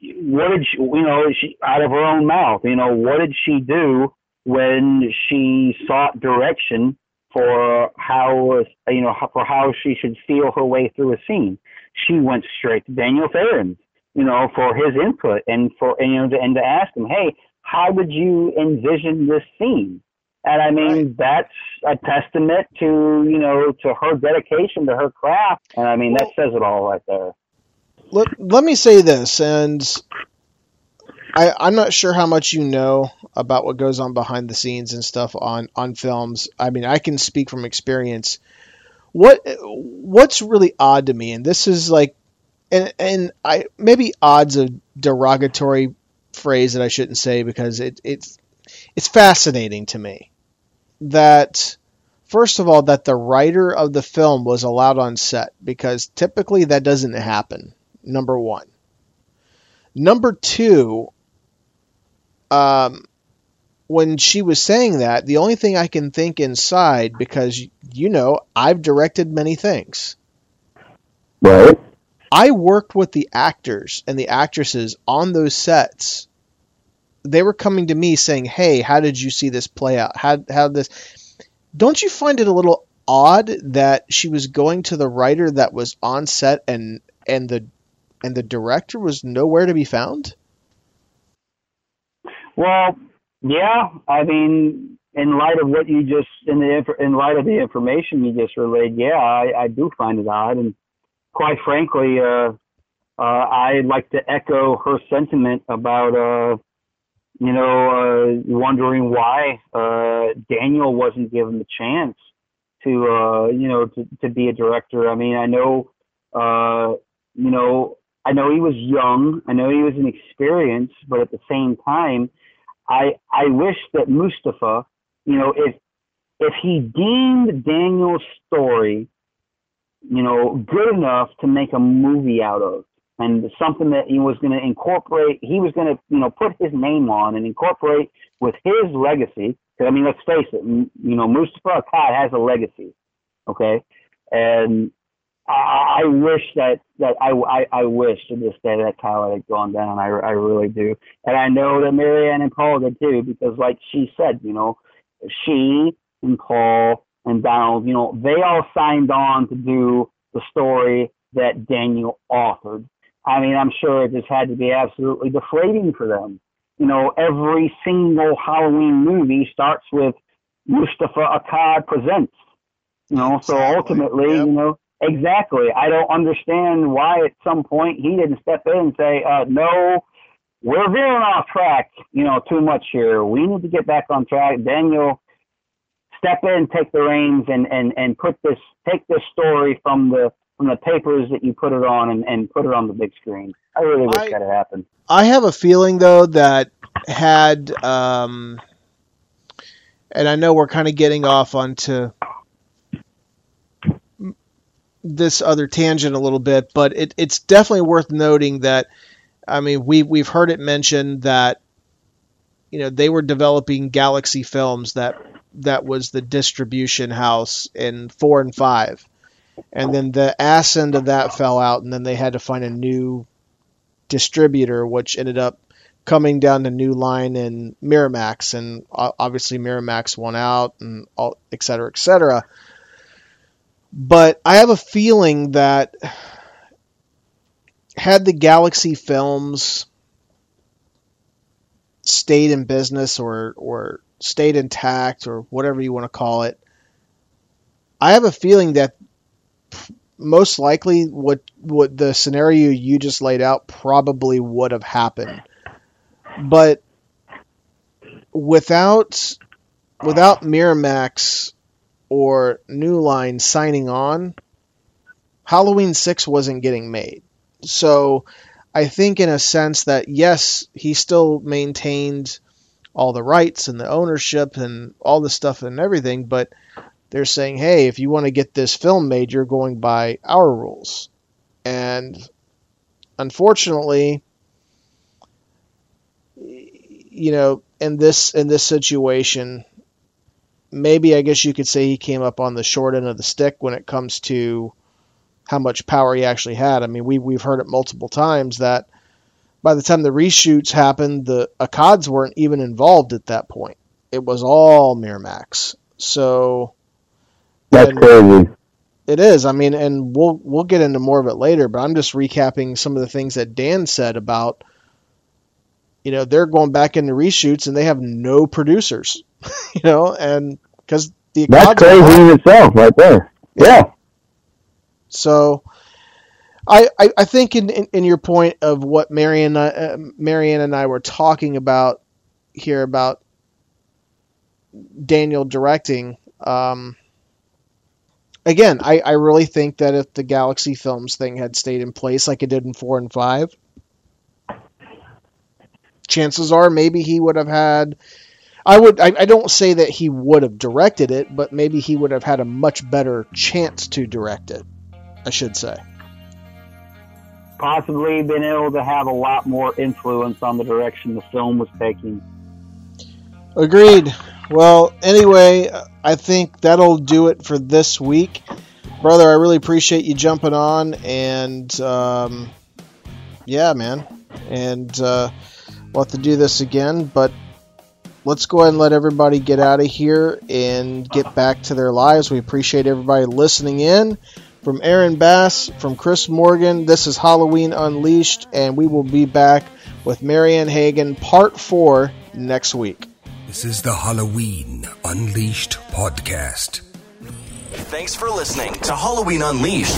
what did she, you know? She out of her own mouth. You know, what did she do when she sought direction for how you know for how she should feel her way through a scene? She went straight to Daniel Farrands, you know, for his input and for and, you know, to, and to ask him, hey, how would you envision this scene? And I mean, that's a testament to, you know, to her dedication to her craft. And I mean, that says it all right there. Let, let me say this, and I, I'm not sure how much you know about what goes on behind the scenes and stuff on, on films. I mean, I can speak from experience. What what's really odd to me, and this is like, and and I maybe odd's a derogatory phrase that I shouldn't say because it it's it's fascinating to me that first of all that the writer of the film was allowed on set because typically that doesn't happen. Number one. Number two, um, when she was saying that, the only thing I can think inside, because you know I've directed many things. Right. I worked with the actors and the actresses on those sets they were coming to me saying, "Hey, how did you see this play out? How how this?" Don't you find it a little odd that she was going to the writer that was on set and and the and the director was nowhere to be found? Well, yeah. I mean, in light of what you just in the in light of the information you just relayed, yeah, I, I do find it odd, and quite frankly, uh, uh, I'd like to echo her sentiment about uh, you know, uh, wondering why uh, Daniel wasn't given the chance to, uh, you know, to, to be a director. I mean, I know, uh, you know, I know he was young. I know he was inexperienced, but at the same time, I I wish that Moustapha, you know, if if he deemed Daniel's story, you know, good enough to make a movie out of, and something that he was going to incorporate. He was going to, you know, put his name on and incorporate with his legacy. I mean, let's face it, you know, Moustapha Akkad has a legacy, okay, and I, I wish that that I, I I wish to this day that Kyle had gone down. I I really do, and I know that Marianne and Paul did too, because like she said, you know, she and Paul and Donald, you know, they all signed on to do the story that Daniel authored. I mean, I'm sure it just had to be absolutely deflating for them. You know, every single Halloween movie starts with Moustapha Akkad presents. You know, so ultimately, yep. you know, exactly. I don't understand why at some point he didn't step in and say, uh, no, we're veering off track, you know, too much here. We need to get back on track. Daniel, step in, take the reins, and and and put this, take this story from the from the papers that you put it on and, and put it on the big screen. I really wish I, that had happened. I have a feeling though that had um, and I know we're kind of getting off onto this other tangent a little bit, but it, it's definitely worth noting that I mean we we've heard it mentioned that you know they were developing Galaxy Films that that was the distribution house in four and five and then the ass end of that fell out, and then they had to find a new distributor, which ended up coming down to New Line and Miramax, and obviously Miramax won out, and all, et cetera, et cetera. But I have a feeling that had the Galaxy Films stayed in business or or stayed intact or whatever you want to call it, I have a feeling that most likely what what the scenario you just laid out probably would have happened. But without without Miramax or New Line signing on, Halloween 6 wasn't getting made. So I think, in a sense, that yes, he still maintained all the rights and the ownership and all the stuff and everything, but they're saying, hey, if you want to get this film made, you're going by our rules. And unfortunately, you know, in this in this situation, maybe I guess you could say he came up on the short end of the stick when it comes to how much power he actually had. I mean, we we've heard it multiple times that by the time the reshoots happened, the Akkads weren't even involved at that point. It was all Miramax. So that's crazy. It is. I mean, and we'll we'll get into more of it later, but I'm just recapping some of the things that Dan said about you know, they're going back into reshoots and they have no producers. you know, and because the That's crazy in itself right there. Yeah. So I, I, I think in, in, in, your point of what Marion, uh, Marianne and I were talking about here about Daniel directing, um, again, I, I really think that if the Galaxy Films thing had stayed in place like it did in four and five, chances are maybe he would have had. I would. I, I don't say that he would have directed it, but maybe he would have had a much better chance to direct it. I should say. Possibly been able to have a lot more influence on the direction the film was taking. Agreed. Well, anyway, I think that'll do it for this week. Brother, I really appreciate you jumping on, and um, yeah, man. And uh, we'll have to do this again, but let's go ahead and let everybody get out of here and get back to their lives. We appreciate everybody listening in. From Aaron Bass, from Chris Morgan, this is Halloween Unleashed, and we will be back with Marianne Hagan, part four, next week. This is the Halloween Unleashed podcast. Thanks for listening to Halloween Unleashed.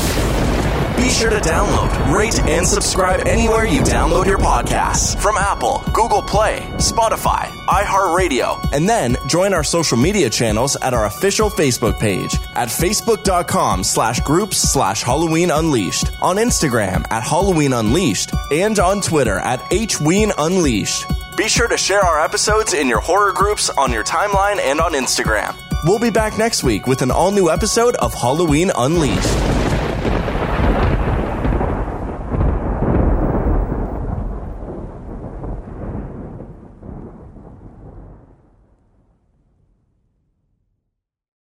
Be sure to download, rate, and subscribe anywhere you download your podcasts from Apple, Google Play, Spotify, iHeartRadio, and then join our social media channels at our official Facebook page at facebook.com slash groups slash Halloween Unleashed, on Instagram at Halloween Unleashed, and on Twitter at HWeen Unleashed. Be sure to share our episodes in your horror groups on your timeline and on Instagram. We'll be back next week with an all new episode of Halloween Unleashed.